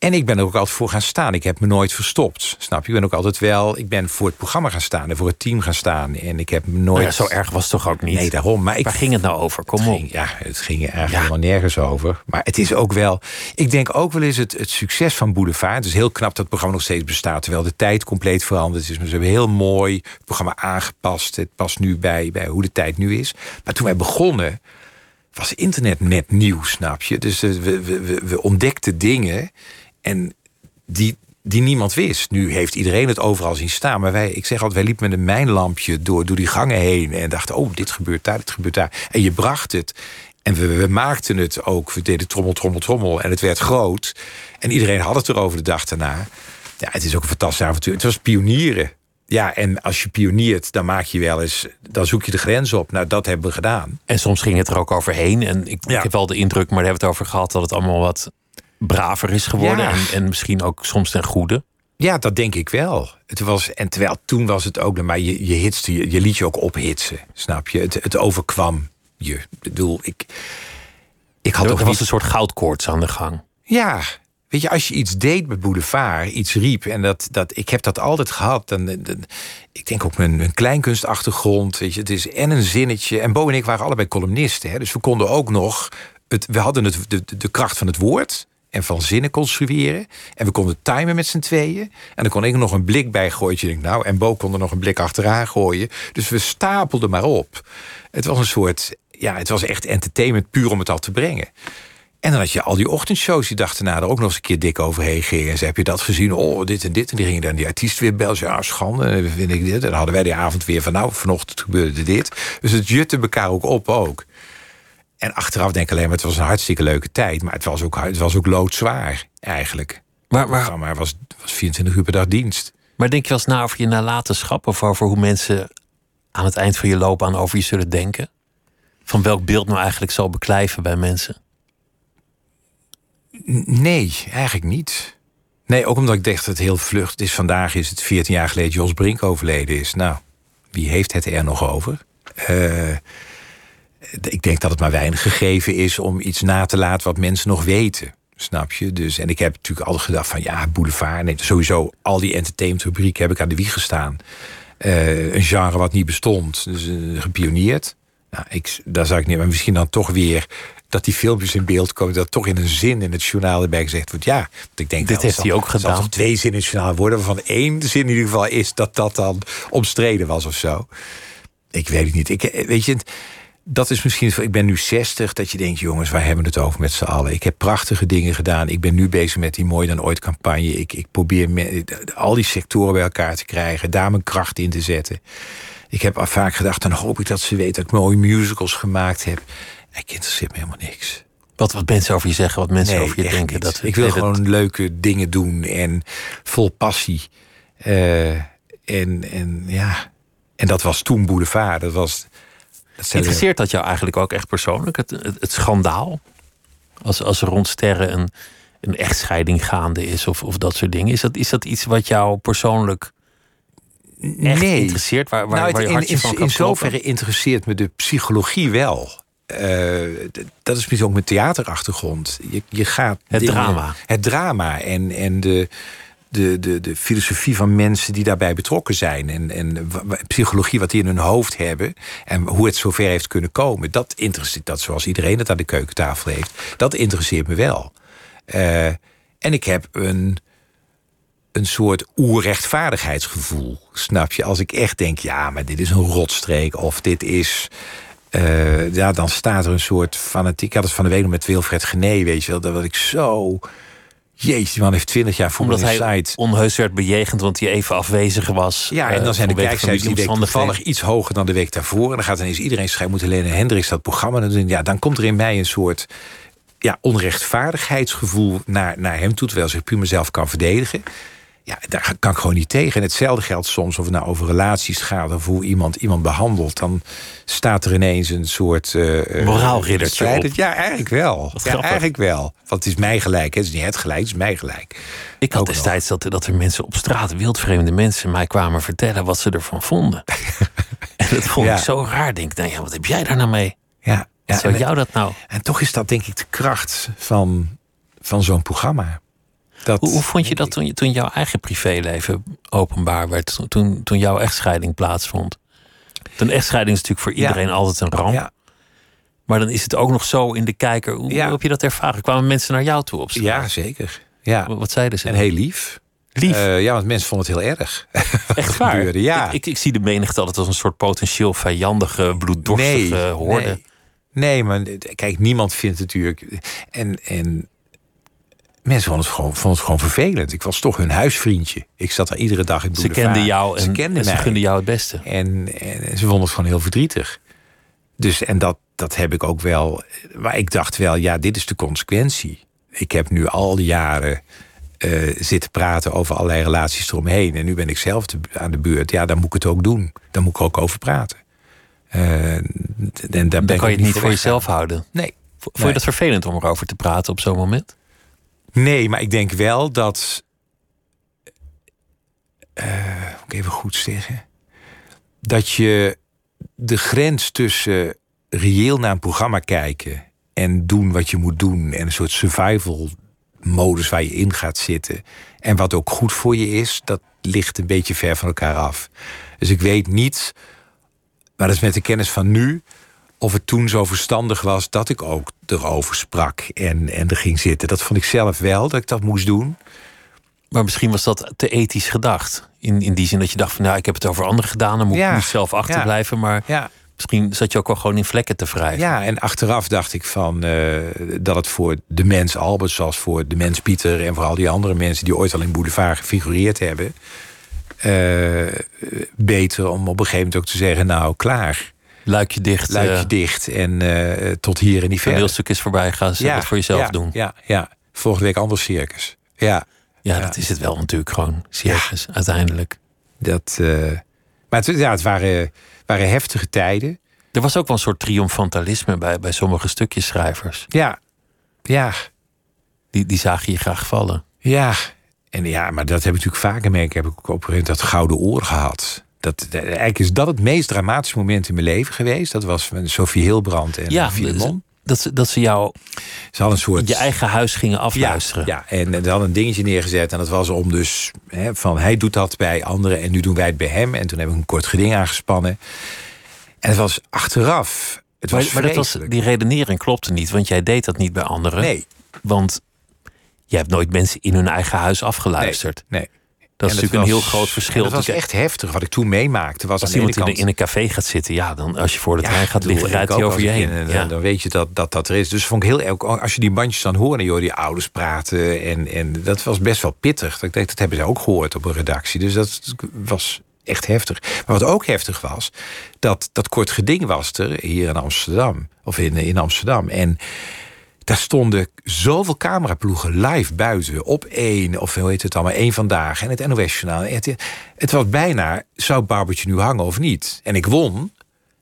En ik ben er ook altijd voor gaan staan. Ik heb me nooit verstopt. Snap je? Ik ben ook altijd wel. Ik ben voor het programma gaan staan en voor het team gaan staan. En ik heb me nooit. Nou ja, zo erg was het toch ook niet? Nee, daarom. Maar ik Waar ging het nou over? Kom op. ging, ja, het ging er eigenlijk helemaal nergens over. Maar het is ook wel. Ik denk ook wel eens het, het succes van Boulevard. Het is heel knap dat het programma nog steeds bestaat. Terwijl de tijd compleet veranderd is. Maar ze hebben heel mooi het programma aangepast. Het past nu bij, bij hoe de tijd nu is. Maar toen wij begonnen. was internet net nieuw, snap je? Dus eh, we, we, we, we ontdekten dingen. En die, die niemand wist. Nu heeft iedereen het overal zien staan. Maar wij, ik zeg altijd, wij liepen met een mijnlampje door, door die gangen heen. En dachten, oh, dit gebeurt daar, dit gebeurt daar. En je bracht het. En we, we maakten het ook. We deden trommel, trommel, trommel. En het werd groot. En iedereen had het erover de dag daarna. Ja, het is ook een fantastisch avontuur. Het was pionieren. Ja, en als je pioniert, dan maak je wel eens... dan zoek je de grens op. Nou, dat hebben we gedaan. En soms ging het er ook overheen. En ik, Ja. ik heb wel de indruk, maar daar hebben we het over gehad, dat het allemaal wat braver is geworden. Ja. En, en misschien ook soms ten goede. Ja, dat denk ik wel. Het was, en terwijl toen was het ook, maar je, je, hitste, je, je liet je ook ophitsen, snap je? Het, het overkwam je. Ik bedoel, ik, ik had Er, was niet... een soort goudkoorts aan de gang. Ja, weet je, als je iets deed met Boulevard, iets riep... en dat, dat, ik heb dat altijd gehad. Dan, ik denk ook mijn, mijn kleinkunstachtergrond, weet je, het is en een zinnetje... en Bo en ik waren allebei columnisten, hè, dus we konden ook nog... Het, we hadden het, de, de kracht van het woord en van zinnen construeren. En we konden timen met z'n tweeën. En dan kon ik nog een blik bij gooien. Je denkt, nou, en Bo kon er nog een blik achteraan gooien. Dus we stapelden maar op. Het was een soort, ja, het was echt entertainment puur om het al te brengen. En dan had je al die ochtendshows die dachten na er ook nog eens een keer dik overheen gingen. En ze heb je dat gezien? Oh, dit en dit. En die gingen dan die artiest weer bellen. Ja, schande, vind ik dit. En dan hadden wij die avond weer van, nou, vanochtend gebeurde dit. Dus het jutte elkaar ook op ook. En achteraf denk ik alleen maar, het was een hartstikke leuke tijd. Maar het was ook, het was ook loodzwaar, eigenlijk. Maar, Het maar, programma was, was 24 uur per dag dienst. maar denk je wel eens na over je nalatenschap? Of over hoe mensen aan het eind van je loopbaan over je zullen denken? Van welk beeld nou eigenlijk zal beklijven bij mensen? Nee, eigenlijk niet. Nee, ook omdat ik dacht dat het heel vlucht is. Vandaag is het 14 jaar geleden Jos Brink overleden is. Nou, wie heeft het er nog over? Eh, ik denk dat het maar weinig gegeven is om iets na te laten wat mensen nog weten. Snap je? Dus, en ik heb natuurlijk altijd gedacht van ja, boulevard. Nee, sowieso al die entertainmentrubrieken heb ik aan de wieg gestaan. Eh, een genre wat niet bestond. Dus eh, gepioneerd. Nou, ik, daar zou ik niet, maar misschien dan toch weer dat die filmpjes in beeld komen, dat toch in een zin in het journaal erbij gezegd wordt. Ja, want ik denk Dit nou, heeft hij ook gedaan. toch twee zinnen in het journaal worden, waarvan één zin in ieder geval is dat dat dan omstreden was of zo. Ik weet het niet. Ik, eh, weet je, dat is misschien. Ik ben nu 60, dat je denkt, jongens, waar hebben we het over met z'n allen? Ik heb prachtige dingen gedaan. Ik ben nu bezig met die Mooi dan ooit campagne. Ik, ik probeer me, al die sectoren bij elkaar te krijgen, daar mijn kracht in te zetten. Ik heb al vaak gedacht, dan hoop ik dat ze weten dat ik mooie musicals gemaakt heb. Ik interesseert me helemaal niks. Wat, wat mensen over je zeggen, wat mensen over je denken. niet. Dat, ik wil nee, dat- gewoon leuke dingen doen en vol passie. Eh, en, en ja, en dat was toen Boulevard. Dat was. Interesseert dat jou eigenlijk ook echt persoonlijk? Het, het, het schandaal? Als, als er rond sterren een, een echtscheiding gaande is of, of dat soort dingen. Is dat, is dat iets wat jou persoonlijk echt nee. interesseert? Waar, waar, nou, waar je het- in, in, zoverre interesseert me de psychologie wel. Eh, dat is misschien ook mijn theaterachtergrond. Je, je gaat Het drama. Het drama en, en de, de, de, de filosofie van mensen die daarbij betrokken zijn. En, en psychologie, wat die in hun hoofd hebben. En hoe het zover heeft kunnen komen. Dat interesseert, dat zoals iedereen het aan de keukentafel heeft. Dat interesseert me wel. Eh, en ik heb een, een soort oerrechtvaardigheidsgevoel. Snap je? Als ik echt denk, ja, maar dit is een rotstreek. Of dit is... eh, ja, dan staat er een soort fanatiek. Ik had het van de week met Wilfred Gené, weet je wel. Dat ik zo... Jezus, die man heeft twintig jaar voor Omdat hij site. onheus werd bejegend, want hij even afwezig was. Ja, en eh, dan zijn de kijkcijfers die week toevallig iets hoger dan de week daarvoor. En dan gaat ineens iedereen schrijven, moet Helene Hendricks dat programma doen. Ja, dan komt er in mij een soort ja, onrechtvaardigheidsgevoel naar, naar hem toe, terwijl zich puur mezelf kan verdedigen. Ja, daar kan ik gewoon niet tegen. En hetzelfde geldt soms of het nou over relaties gaat of hoe iemand iemand behandelt. Dan staat er ineens een soort. Uh, Moraalriddertje. Op. Ja, eigenlijk wel. Ja, eigenlijk wel. Want het is mij gelijk. Het is niet het gelijk, het is mij gelijk. Ik had destijds dat, dat er mensen op straat, wildvreemde mensen, mij kwamen vertellen wat ze ervan vonden. <laughs> en dat vond ik zo raar. Denk, nou ja, wat heb jij daar nou mee? Ja. ja zou jou dat nou? En toch is dat denk ik de kracht van, van zo'n programma. Dat, hoe, hoe, vond je dat toen, toen jouw eigen privéleven openbaar werd? Toen, toen jouw echtscheiding plaatsvond? Een echtscheiding is natuurlijk voor iedereen altijd een ramp. Ja. Maar dan is het ook nog zo in de kijker. Hoe, heb je dat ervaren? Kwamen mensen naar jou toe op straat? Ja, zeker. Ja. Wat zeiden ze? En heel lief. Lief? Uh, ja, want mensen vonden het heel erg. <laughs> Echt waar? ja. Ik, ik, ik, zie de menigte altijd als een soort potentieel vijandige, bloeddorstige nee, horde. Nee. nee, maar kijk, niemand vindt het natuurlijk... En, en mensen vonden het, gewoon, vonden het gewoon vervelend. Ik was toch hun huisvriendje. Ik zat daar iedere dag in Ze kenden jou en ze, kenden en ze gunden jou het beste. En, en, ze vonden het gewoon heel verdrietig. Dus, en dat, dat heb ik ook wel. Maar ik dacht wel, ja, dit is de consequentie. Ik heb nu al die jaren uh, zitten praten over allerlei relaties eromheen. En nu ben ik zelf aan de beurt. Ja, dan moet ik het ook doen. Dan moet ik er ook over praten. Uh, en daar dan kan je het niet voor, jezelf houden. Nee. Vond je dat vervelend om erover te praten op zo'n moment? Nee, maar ik denk wel dat. Uh, moet ik even goed zeggen. Dat je de grens tussen reëel naar een programma kijken en doen wat je moet doen en een soort survival modus waar je in gaat zitten en wat ook goed voor je is, dat ligt een beetje ver van elkaar af. Dus ik weet niet, maar dat is met de kennis van nu, of het toen zo verstandig was dat ik ook erover sprak en, en er ging zitten. Dat vond ik zelf wel, dat ik dat moest doen. Maar misschien was dat te ethisch gedacht. In, in die zin dat je dacht van nou, ik heb het over anderen gedaan, dan moet ik niet zelf achterblijven. Ja, maar ja. misschien zat je ook wel gewoon in vlekken te wrijven. Ja, en achteraf dacht ik van uh, dat het voor de mens Albert, zoals voor de mens Pieter en voor al die andere mensen die ooit al in Boulevard gefigureerd hebben. Uh, beter om op een gegeven moment ook te zeggen, nou klaar. Luikje dicht. Luikje uh, dicht en uh, tot hier en niet verder. Een stuk is voorbij, gaan ze ja, het voor jezelf ja, doen. Ja, ja, volgende week anders circus. Ja. Ja, dat is het wel natuurlijk gewoon. Circus, uiteindelijk. Dat, uh, maar het, ja, het waren, waren heftige tijden. Er was ook wel een soort triomfantalisme bij, bij sommige stukjeschrijvers. Ja, ja. Die, die zagen je graag vallen. Ja, en ja, maar dat heb ik natuurlijk vaker merken. Heb ik ook op een dat gouden oor gehad. Dat, eigenlijk is dat het meest dramatische moment in mijn leven geweest. Dat was met Sophie Hilbrand en ja, Filemon. Dat ze, dat ze jou ze een soort, je eigen huis gingen afluisteren. Ja, ja, en ze hadden een dingetje neergezet. En dat was om dus hè, van hij doet dat bij anderen en nu doen wij het bij hem. En toen heb ik een kort geding aangespannen. En het was achteraf. Het was maar, dat was, die redenering klopte niet, want jij deed dat niet bij anderen. Nee. Want je hebt nooit mensen in hun eigen huis afgeluisterd. Nee. nee. Dat is natuurlijk een heel groot verschil. Dat was echt heftig wat ik toen meemaakte. Was als iemand in, een café gaat zitten, ja, dan als je voor de trein gaat liggen, rijdt hij over je heen. In, ja. Dan weet je dat, dat dat er is. Dus vond ik heel als je die bandjes dan hoorde, joh, die ouders praten. En, en dat was best wel pittig. Dat, dat hebben ze ook gehoord op een redactie. Dus dat was echt heftig. Maar wat ook heftig was, dat, dat kort geding was er hier in Amsterdam. Of in, in Amsterdam. En daar stonden zoveel cameraploegen live buiten. Op één, of hoe heet het allemaal, één vandaag. En het NOS-journaal. Het, het was bijna, zou Barbertje nu hangen of niet? En ik won.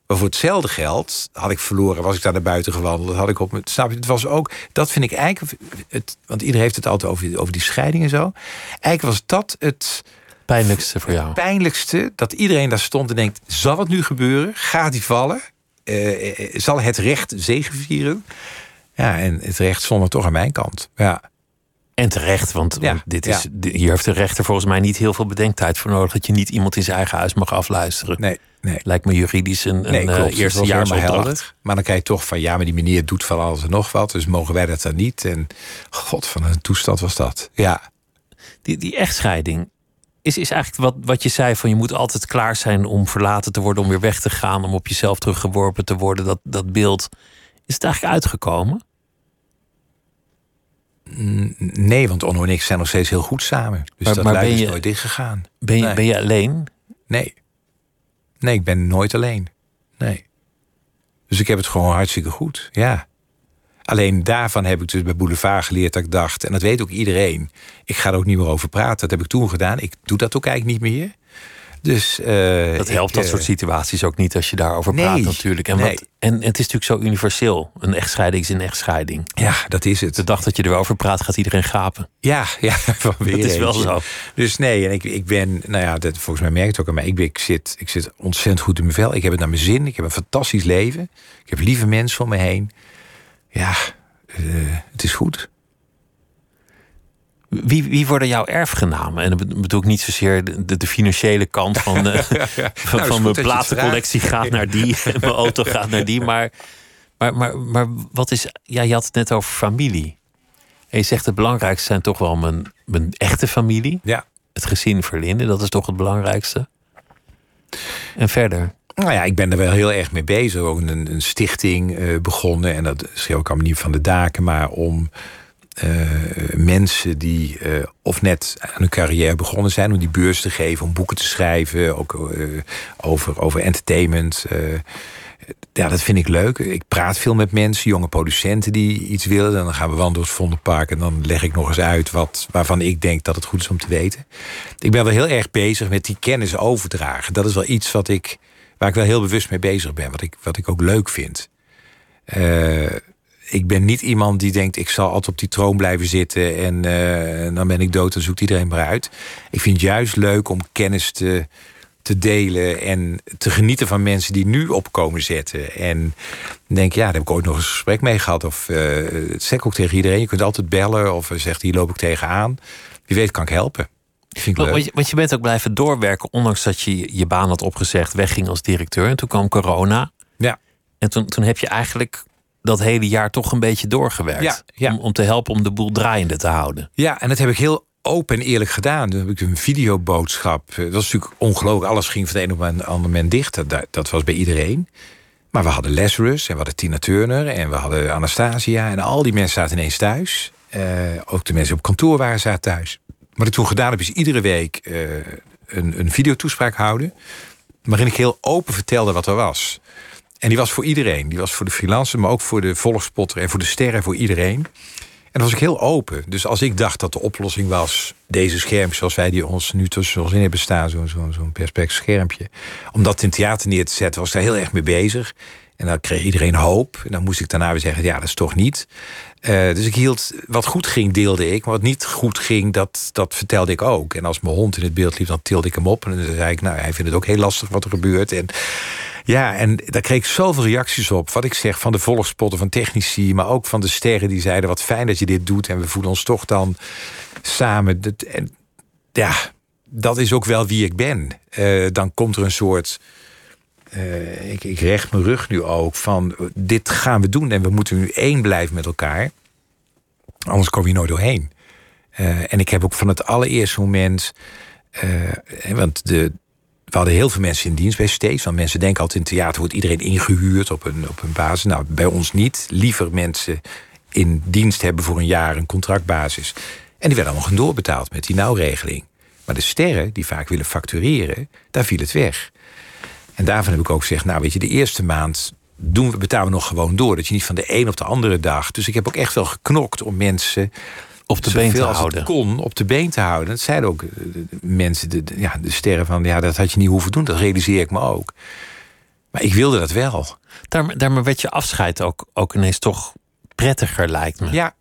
Maar voor hetzelfde geld had ik verloren, was ik daar naar buiten gewandeld, had ik op mijn. Snap je? Het was ook, dat vind ik eigenlijk, het, want iedereen heeft het altijd over, over die scheiding en zo. Eigenlijk was dat het. Pijnlijkste voor jou. Het pijnlijkste dat iedereen daar stond en denkt: zal het nu gebeuren? Gaat die vallen? Uh, zal het recht zegevieren? Ja, en het recht stond er toch aan mijn kant. Ja. En terecht, want, ja, want dit is, ja. hier heeft de rechter volgens mij niet heel veel bedenktijd voor nodig. Dat je niet iemand in zijn eigen huis mag afluisteren. Nee, nee. Lijkt me juridisch een, nee, een klopt, uh, eerstejaarsopdracht. Maar dan krijg je toch van, ja, maar die meneer doet van alles en nog wat. Dus mogen wij dat dan niet? En god, van een toestand was dat. Ja. Die, die echtscheiding is, is eigenlijk wat, wat je zei: van je moet altijd klaar zijn om verlaten te worden, om weer weg te gaan, om op jezelf teruggeworpen te worden. Dat, dat beeld. Is het eigenlijk uitgekomen? Nee, want Onno en ik zijn nog steeds heel goed samen. Dus maar, dat maar ben je, is nooit dichtgegaan. Ben je, ben je alleen? Nee. Nee, ik ben nooit alleen. Nee. Dus ik heb het gewoon hartstikke goed. Ja. Alleen daarvan heb ik dus bij Boulevard geleerd dat ik dacht... en dat weet ook iedereen, ik ga er ook niet meer over praten. Dat heb ik toen gedaan. Ik doe dat ook eigenlijk niet meer. Dus, uh, dat helpt dat soort situaties ook niet als je daarover nee, praat natuurlijk. En, nee. wat, en, en, het is natuurlijk zo universeel. Een echtscheiding is een echtscheiding. Ja, dat is het. De dag dat je erover praat gaat iedereen gapen. Ja, ja <laughs> van weer dat is wel zo. Dus nee, en ik, ik ben, nou ja, dat, volgens mij merkt het ook aan mij. Ik, ben, ik, zit, ik zit ontzettend goed in mijn vel. Ik heb het naar mijn zin. Ik heb een fantastisch leven. Ik heb lieve mensen om me heen. Ja, uh, het is goed. Wie, wie worden jouw erfgenamen? En dan bedoel ik niet zozeer de, de financiële kant van, <laughs> uh, van, nou, van mijn platencollectie gaat naar die, <laughs> mijn auto <laughs> gaat naar die. Maar, maar, maar, maar wat is. Ja, je had het net over familie. En je zegt het belangrijkste zijn toch wel mijn, mijn echte familie. Ja. Het gezin Verlinde, dat is toch het belangrijkste. En verder. Nou ja, ik ben er wel heel erg mee bezig. Ook een, een stichting uh, begonnen. En dat schreeuw ik allemaal niet van de daken, maar om uh, mensen die uh, of net aan hun carrière begonnen zijn, om die beurs te geven, om boeken te schrijven, ook uh, over, over entertainment. ja, dat vind ik leuk. Ik praat veel met mensen, jonge producenten die iets willen. Dan gaan we wandelen door het Vondelpark en dan leg ik nog eens uit wat, waarvan ik denk dat het goed is om te weten. Ik ben wel heel erg bezig met die kennis overdragen. Dat is wel iets wat ik, waar ik wel heel bewust mee bezig ben, wat ik, wat ik ook leuk vind ik ben niet iemand die denkt... ik zal altijd op die troon blijven zitten... en uh, dan ben ik dood en zoekt iedereen maar uit. Ik vind het juist leuk om kennis te, te delen... en te genieten van mensen die nu opkomen zetten. En denk, ja, daar heb ik ooit nog eens een gesprek mee gehad. Of uh, zeg ook tegen iedereen, je kunt altijd bellen... of zegt, hier loop ik tegenaan. Wie weet kan ik helpen. Vind ik want, je, want je bent ook blijven doorwerken... ondanks dat je je baan had opgezegd, wegging als directeur. En toen kwam corona. Ja. En toen, toen heb je eigenlijk dat hele jaar toch een beetje doorgewerkt. Ja, Om, om te helpen om de boel draaiende te houden. Ja, en dat heb ik heel open en eerlijk gedaan. Toen heb ik een videoboodschap. Dat was natuurlijk ongelooflijk. Alles ging van de een op een ander moment dicht. Dat, dat was bij iedereen. Maar we hadden Lazarus en we hadden Tina Turner en we hadden Anastasia. En al die mensen zaten ineens thuis. Uh, ook de mensen op kantoor waren zaten thuis. Wat ik toen gedaan heb, is iedere week uh, een, een videotoespraak houden. Waarin ik heel open vertelde wat er was. En die was voor iedereen. Die was voor de freelancer, maar ook voor de volkspotter en voor de sterren, voor iedereen. En dan was ik heel open. Dus als ik dacht dat de oplossing was... deze scherm zoals wij die ons nu tussen ons in hebben staan... zo'n zo, zo perspect schermpje... om dat in theater neer te zetten, was ik daar heel erg mee bezig. En dan kreeg iedereen hoop. En dan moest ik daarna weer zeggen, ja, dat is toch niet. Uh, dus ik hield, wat goed ging, deelde ik. Maar wat niet goed ging, dat, dat vertelde ik ook. En als mijn hond in het beeld liep, dan tilde ik hem op. En dan zei ik, nou, hij vindt het ook heel lastig wat er gebeurt. En ja, en daar kreeg ik zoveel reacties op. Wat ik zeg van de volkspotten, van technici... maar ook van de sterren die zeiden... wat fijn dat je dit doet en we voelen ons toch dan samen. en, ja, dat is ook wel wie ik ben. Uh, dan komt er een soort... Uh, ik, ik recht mijn rug nu ook van... dit gaan we doen en we moeten nu één blijven met elkaar. Anders kom je nooit doorheen. Uh, en ik heb ook van het allereerste moment... want de, we hadden heel veel mensen in dienst bij Steeds. Want mensen denken altijd in theater wordt iedereen ingehuurd op een, op een basis. Nou, bij ons niet. Liever mensen in dienst hebben voor een jaar een contractbasis. En die werden allemaal doorbetaald met die nauwregeling. Maar de sterren, die vaak willen factureren, daar viel het weg. En daarvan heb ik ook gezegd, nou weet je, de eerste maand doen we, betalen we nog gewoon door. Dat je niet van de een op de andere dag. Dus ik heb ook echt wel geknokt om mensen op de been te houden. kon op de been te houden. Dat zeiden ook eh, de, mensen, de, ja, de sterren van ja, dat had je niet hoeven doen. Dat realiseer ik me ook. Maar ik wilde dat wel. Daar, daarmee werd je afscheid ook, ook ineens toch prettiger, lijkt me. Ja.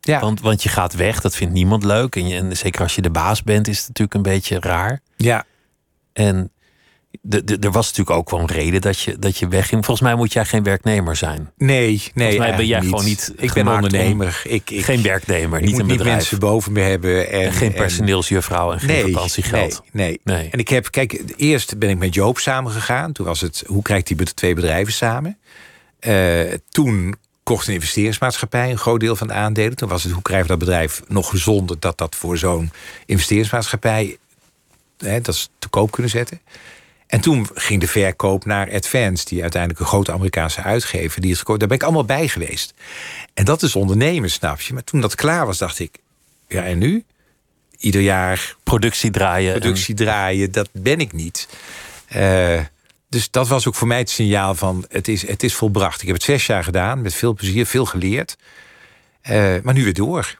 ja. Want, want je gaat weg, dat vindt niemand leuk. En, je, en zeker als je de baas bent, is het natuurlijk een beetje raar. Ja. En er was natuurlijk ook wel een reden dat je, dat je wegging. Volgens mij moet jij geen werknemer zijn. Nee, nee. Volgens mij ben jij gewoon niet. Ik ben ondernemer. Ik, ik, geen werknemer, niet een bedrijf. Niet mensen boven me hebben. En, geen personeelsjuffrouw en geen nee, vakantiegeld. Nee, nee, nee, En ik heb, kijk, eerst ben ik met Joop samengegaan. Toen was het, hoe krijgt die twee bedrijven samen? Uh, toen kocht een investeringsmaatschappij een groot deel van de aandelen. Toen was het, hoe krijgen we dat bedrijf nog gezonder... dat dat voor zo'n investeringsmaatschappij... Hè, dat ze te koop kunnen zetten. En toen ging de verkoop naar Advance, die uiteindelijk een grote Amerikaanse uitgever, die is gekocht. Daar ben ik allemaal bij geweest. En dat is ondernemen, snap je. Maar toen dat klaar was, dacht ik, ja en nu? Ieder jaar productie draaien. Productie draaien, dat ben ik niet. Uh, dus dat was ook voor mij het signaal van het is, het is volbracht. Ik heb het zes jaar gedaan, met veel plezier, veel geleerd. Uh, maar nu weer door.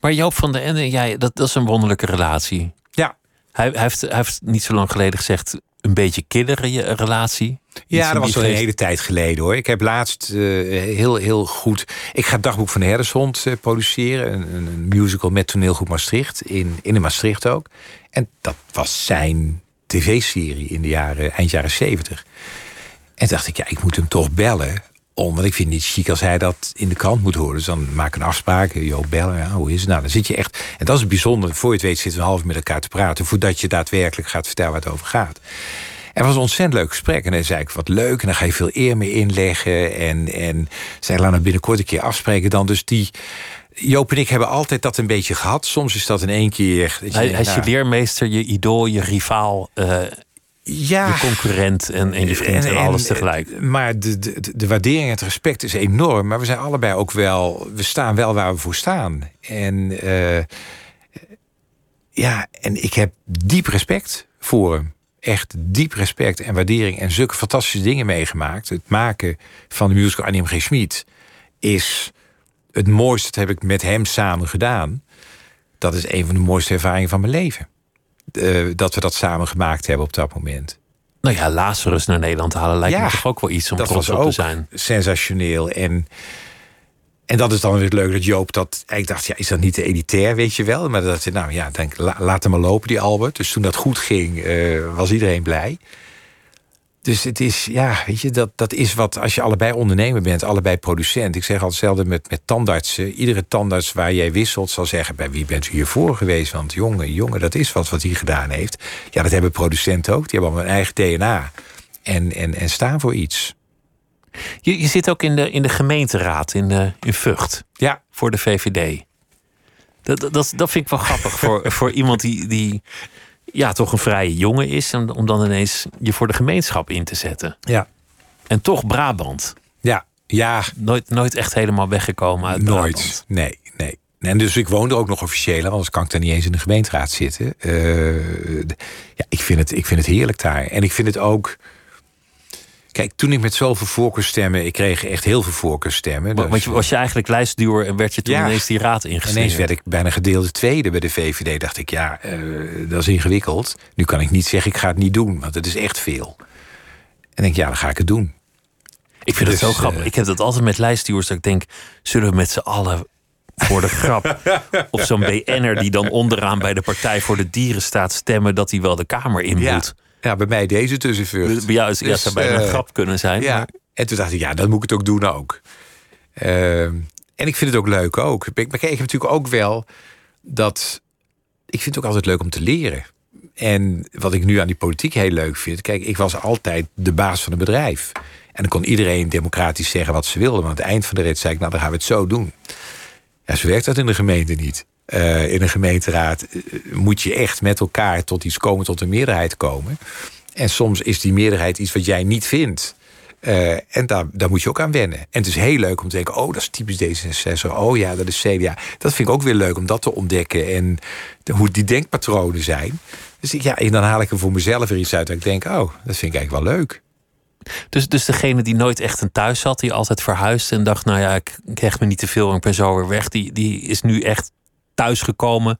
Maar Joop van der Ende, jij, dat, dat is een wonderlijke relatie. Ja. Hij, hij, heeft, hij heeft niet zo lang geleden gezegd een beetje killere relatie. Ja, dat was al een hele tijd geleden hoor. Ik heb laatst uh, heel, heel goed. Ik ga het dagboek van de Herdershond uh, produceren. Een, een, musical met toneelgroep Maastricht. In, in de Maastricht ook. En dat was zijn tv-serie in de jaren, eind jaren zeventig. En dacht ik, ja, ik moet hem toch bellen. Om, want ik vind het niet chic als hij dat in de krant moet horen. Dus dan maak een afspraak. Jo, bellen. Ja, hoe is het? Nou, dan zit je echt. En dat is het bijzonder. Voor je het weet zitten we half met elkaar te praten. Voordat je daadwerkelijk gaat vertellen waar het over gaat. Het was een ontzettend leuk gesprek. En dan zei ik, wat leuk. En dan ga je veel eer mee inleggen. En, en zei, laten we binnenkort een keer afspreken dan. Dus die... Joop en ik hebben altijd dat een beetje gehad. Soms is dat in één keer. hij, hij is je nou, leermeester, je idool, je rivaal. Uh, ja, je concurrent en, en je vriend en, en alles tegelijk. Maar de, de, de waardering en het respect is enorm. Maar we zijn allebei ook wel. We staan wel waar we voor staan. En uh, ja, en ik heb diep respect voor hem echt diep respect en waardering en zulke fantastische dingen meegemaakt. Het maken van de musical Annie G. Schmid is het mooiste, dat heb ik met hem samen gedaan. Dat is een van de mooiste ervaringen van mijn leven. Dat we dat samen gemaakt hebben op dat moment. Nou ja, Lazarus naar Nederland halen lijkt me toch ook wel iets om trots op te zijn. Sensationeel. En en dat is dan weer leuk dat Joop dat... Ik dacht, ja, is dat niet de editair, weet je wel? Maar dat nou ja, denk, laat hem maar lopen, die Albert. Dus toen dat goed ging, uh, was iedereen blij. Dus het is, ja, weet je, dat, dat is wat... Als je allebei ondernemer bent, allebei producent. Ik zeg altijd hetzelfde met, met tandartsen. Iedere tandarts waar jij wisselt zal zeggen... bij wie bent u hiervoor geweest? Want jongen, jongen, dat is wat wat hij gedaan heeft. Ja, dat hebben producenten ook. Die hebben allemaal een eigen DNA. En, en, en staan voor iets. Je, je zit ook in de, in de gemeenteraad in, in Vught. Ja. Voor de VVD. Dat, dat, dat vind ik wel grappig voor, <laughs> voor iemand die, die ja, toch een vrije jongen is. Om, om dan ineens je voor de gemeenschap in te zetten. Ja. En toch Brabant. Ja. Ja. Nooit, nooit echt helemaal weggekomen uit Nooit. Brabant. Nee, nee. En dus ik woon er ook nog officieel, anders kan ik daar niet eens in de gemeenteraad zitten. Uh, ja, ik vind, het, ik vind het heerlijk daar. En ik vind het ook Kijk, toen ik met zoveel voorkeurstemmen... ik kreeg echt heel veel voorkeurstemmen. Want dus, was je eigenlijk lijstduwer en werd je toen ineens die raad ingesneden? Ineens werd ik bijna gedeelde tweede bij de VVD. Dacht ik, ja, uh, dat is ingewikkeld. Nu kan ik niet zeggen, ik ga het niet doen, want het is echt veel. En denk, ja, dan ga ik het doen. Ik vind dus, het zo grappig. Uh, ik heb dat altijd met lijstduwers, dat ik denk... zullen we met z'n allen voor de grap. <laughs> of zo'n BN'er die dan onderaan bij de Partij voor de Dieren staat stemmen dat hij wel de Kamer in moet. Ja, bij mij deze tussenvucht. Bij jou dus, zou bijna een eh, grap kunnen zijn. Ja. Maar... En toen dacht ik, ja, dat moet ik het ook doen ook. Uh, en ik vind het ook leuk ook. Maar kijk, ik heb natuurlijk ook wel dat... Ik vind het ook altijd leuk om te leren. En wat ik nu aan die politiek heel leuk vind... Kijk, ik was altijd de baas van een bedrijf. En dan kon iedereen democratisch zeggen wat ze wilden. Maar aan het eind van de rit zei ik, nou, dan gaan we het zo doen. Ja, zo werkt dat in de gemeente niet. Uh, in een gemeenteraad uh, moet je echt met elkaar tot iets komen, tot een meerderheid komen. En soms is die meerderheid iets wat jij niet vindt. Uh, en daar, daar moet je ook aan wennen. En het is heel leuk om te denken: oh, dat is typisch D66. Oh ja, dat is CDA. Dat vind ik ook weer leuk om dat te ontdekken. En hoe die denkpatronen zijn. Dus ja, en dan haal ik er voor mezelf er iets uit. Dat ik denk: oh, dat vind ik eigenlijk wel leuk. Dus, dus degene die nooit echt een thuis had, die altijd verhuisde en dacht: nou ja, ik krijg me niet te veel en ik ben zo weer weg. Die, die is nu echt thuisgekomen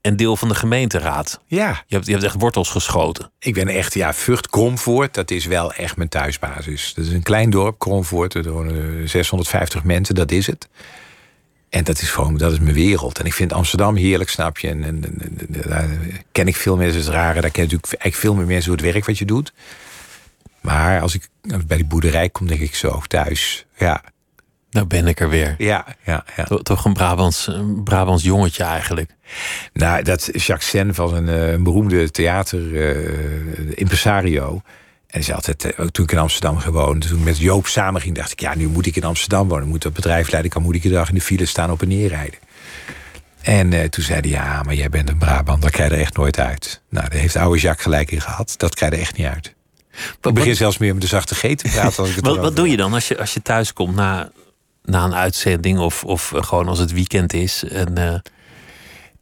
en deel van de gemeenteraad. Ja. Je hebt, je hebt echt wortels geschoten. Ik ben echt, ja, Vught Kromvoort, dat is wel echt mijn thuisbasis. Dat is een klein dorp, Kromvoort, er wonen 650 mensen, dat is het. En dat is gewoon, dat is mijn wereld. En ik vind Amsterdam heerlijk, snap je. En, en, daar ken ik veel mensen, het is rare. Daar ken natuurlijk eigenlijk veel meer mensen hoe het werk wat je doet. Maar als ik bij die boerderij kom, denk ik zo thuis. Ja, nou ben ik er weer. Ja, ja, ja. Toch een Brabants, een Brabants jongetje eigenlijk. Nou, dat Jacques Sen van een, een beroemde theater uh, impresario. En is altijd, uh, toen ik in Amsterdam gewoond, toen ik met Joop samen ging, dacht ik, ja, nu moet ik in Amsterdam wonen. Moet dat bedrijf leiden, kan moet ik iedere dag in de file staan op en neer rijden. En toen zei hij, ja, maar jij bent een Brabant, daar krijg je er echt nooit uit. Nou, daar heeft oude Jacques gelijk in gehad. Dat krijg je er echt niet uit. ik begin zelfs meer met de zachte G te praten. Als ik het wat, wat doe je dan als je, als je thuis komt na na een uitzending of, of gewoon als het weekend is. En, uh,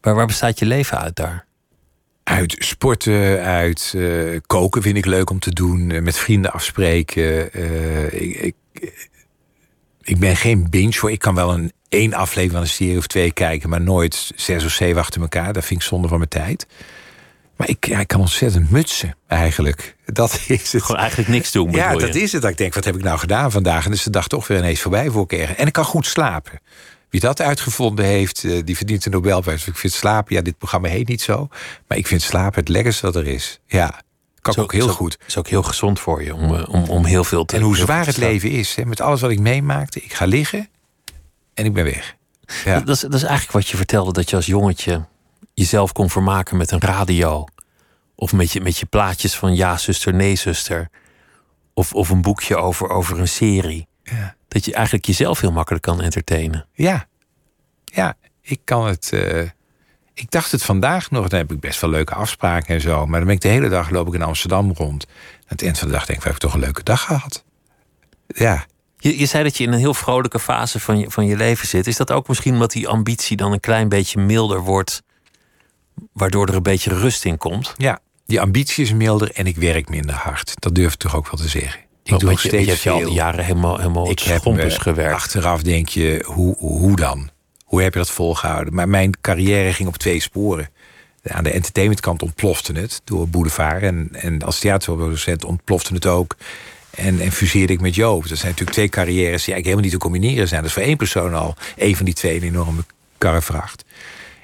waar, waar bestaat je leven uit daar? Uit sporten, uit eh, koken vind ik leuk om te doen. eh, met vrienden afspreken. Eh, ik, ik, ik ben geen binge hoor. Ik kan wel een één aflevering van een serie of twee kijken... maar nooit zes of zeven achter elkaar. Dat vind ik zonde van mijn tijd. Maar ik, ja, ik kan ontzettend mutsen, eigenlijk. Dat is het. Gewoon eigenlijk niks doen. Ja, dat je? is het. Dat ik denk, wat heb ik nou gedaan vandaag? En is de dag toch weer ineens voorbij voor ik erg. En ik kan goed slapen. Wie dat uitgevonden heeft, eh, die verdient de Nobelprijs. Ik vind slapen, ja, dit programma heet niet zo. Maar ik vind slapen het lekkerste wat er is. Ja, kan ook heel goed. Is ook heel gezond voor je om, eh, om, om heel veel te En hoe zwaar het slapen. leven is. Hè, met alles wat ik meemaakte. Ik ga liggen en ik ben weg. Ja. Dat, is, dat is eigenlijk wat je vertelde, dat je als jongetje jezelf kon vermaken met een radio. Of met je, met je plaatjes van ja, zuster, nee, zuster. Of, of een boekje over, over een serie. Ja. Dat je eigenlijk jezelf heel makkelijk kan entertainen. Ja, ja ik kan het. eh, ik dacht het vandaag nog. Dan heb ik best wel leuke afspraken en zo. Maar dan ben ik de hele dag loop ik in Amsterdam rond. Aan het eind van de dag denk ik, we hebben toch een leuke dag gehad. Ja, Je, je zei dat je in een heel vrolijke fase van je, van je leven zit. Is dat ook misschien omdat die ambitie dan een klein beetje milder wordt, waardoor er een beetje rust in komt? ja, die ambitie is milder en ik werk minder hard. Dat durf ik toch ook wel te zeggen. Ik doe nog je steeds hebt je al die jaren helemaal, helemaal ik heb me- gewerkt. Achteraf denk je, hoe, hoe dan? Hoe heb je dat volgehouden? Maar mijn carrière ging op twee sporen. Aan de entertainmentkant ontplofte het door Boulevard. En, en als theaterproducent ontplofte het ook. En, en fuseerde ik met Joop. Dat zijn natuurlijk twee carrières die eigenlijk helemaal niet te combineren zijn. Dat is voor één persoon al één van die twee een enorme karrevracht.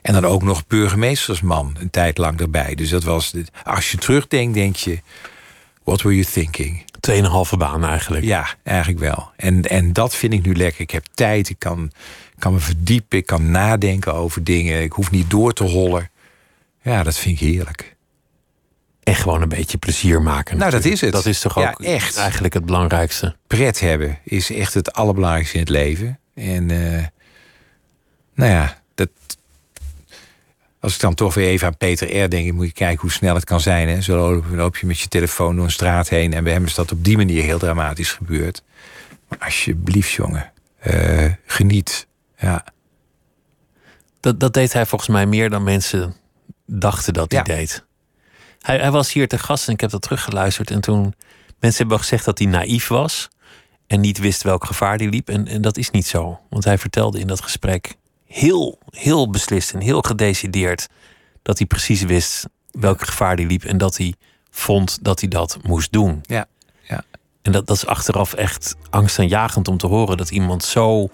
En dan ook nog burgemeestersman een tijd lang erbij. Dus dat was, als je terugdenkt, denk je... What were you thinking? Tweeënhalve baan eigenlijk. Ja, eigenlijk wel. En, en dat vind ik nu lekker. Ik heb tijd, ik kan, kan me verdiepen, ik kan nadenken over dingen. Ik hoef niet door te hollen. Ja, dat vind ik heerlijk. En gewoon een beetje plezier maken. Nou, dat is het. Dat is toch Ja, ook echt. eigenlijk het belangrijkste. Pret hebben is echt het allerbelangrijkste in het leven. En eh, nou ja, dat, als ik dan toch weer even aan Peter R. denk, moet je kijken hoe snel het kan zijn. Hè? Zo loop, je met je telefoon door een straat heen. En bij hem is dat op die manier heel dramatisch gebeurd. Maar alsjeblieft, jongen, eh, geniet. Ja. Dat, dat deed hij volgens mij meer dan mensen dachten dat hij Ja. deed. Hij, hij was hier te gast en ik heb dat teruggeluisterd. En toen mensen hebben gezegd dat hij naïef was. En niet wist welk gevaar hij liep. En, en dat is niet zo. Want hij vertelde in dat gesprek heel, heel beslist en heel gedecideerd. dat hij precies wist welk gevaar hij liep. En dat hij vond dat hij dat moest doen. Ja, ja. En dat, dat is achteraf echt angstaanjagend om te horen dat iemand zo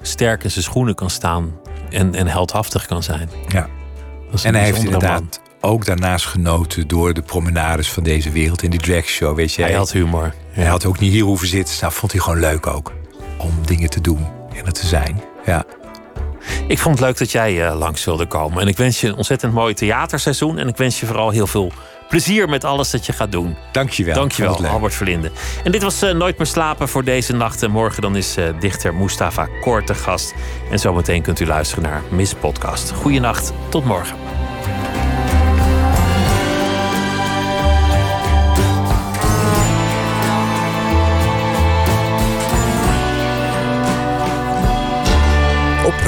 sterk in zijn schoenen kan staan en, en heldhaftig kan zijn. ja. En hij heeft man. inderdaad ook daarnaast genoten door de promenades van deze wereld in die dragshow. Weet je, Hij had humor. Hij had ook niet hier hoeven zitten. Nou, vond hij gewoon leuk ook. Om dingen te doen en er te zijn. Ja. Ik vond het leuk dat jij eh, langs wilde komen. En ik wens je een ontzettend mooi theaterseizoen. En ik wens je vooral heel veel plezier met alles dat je gaat doen. Dankjewel. Dankjewel. Albert Verlinde. En dit was eh, Nooit meer slapen voor deze nacht. En morgen dan is eh, dichter Mustafa Kort te gast. En zometeen kunt u luisteren naar Miss Podcast. Goeienacht, tot morgen.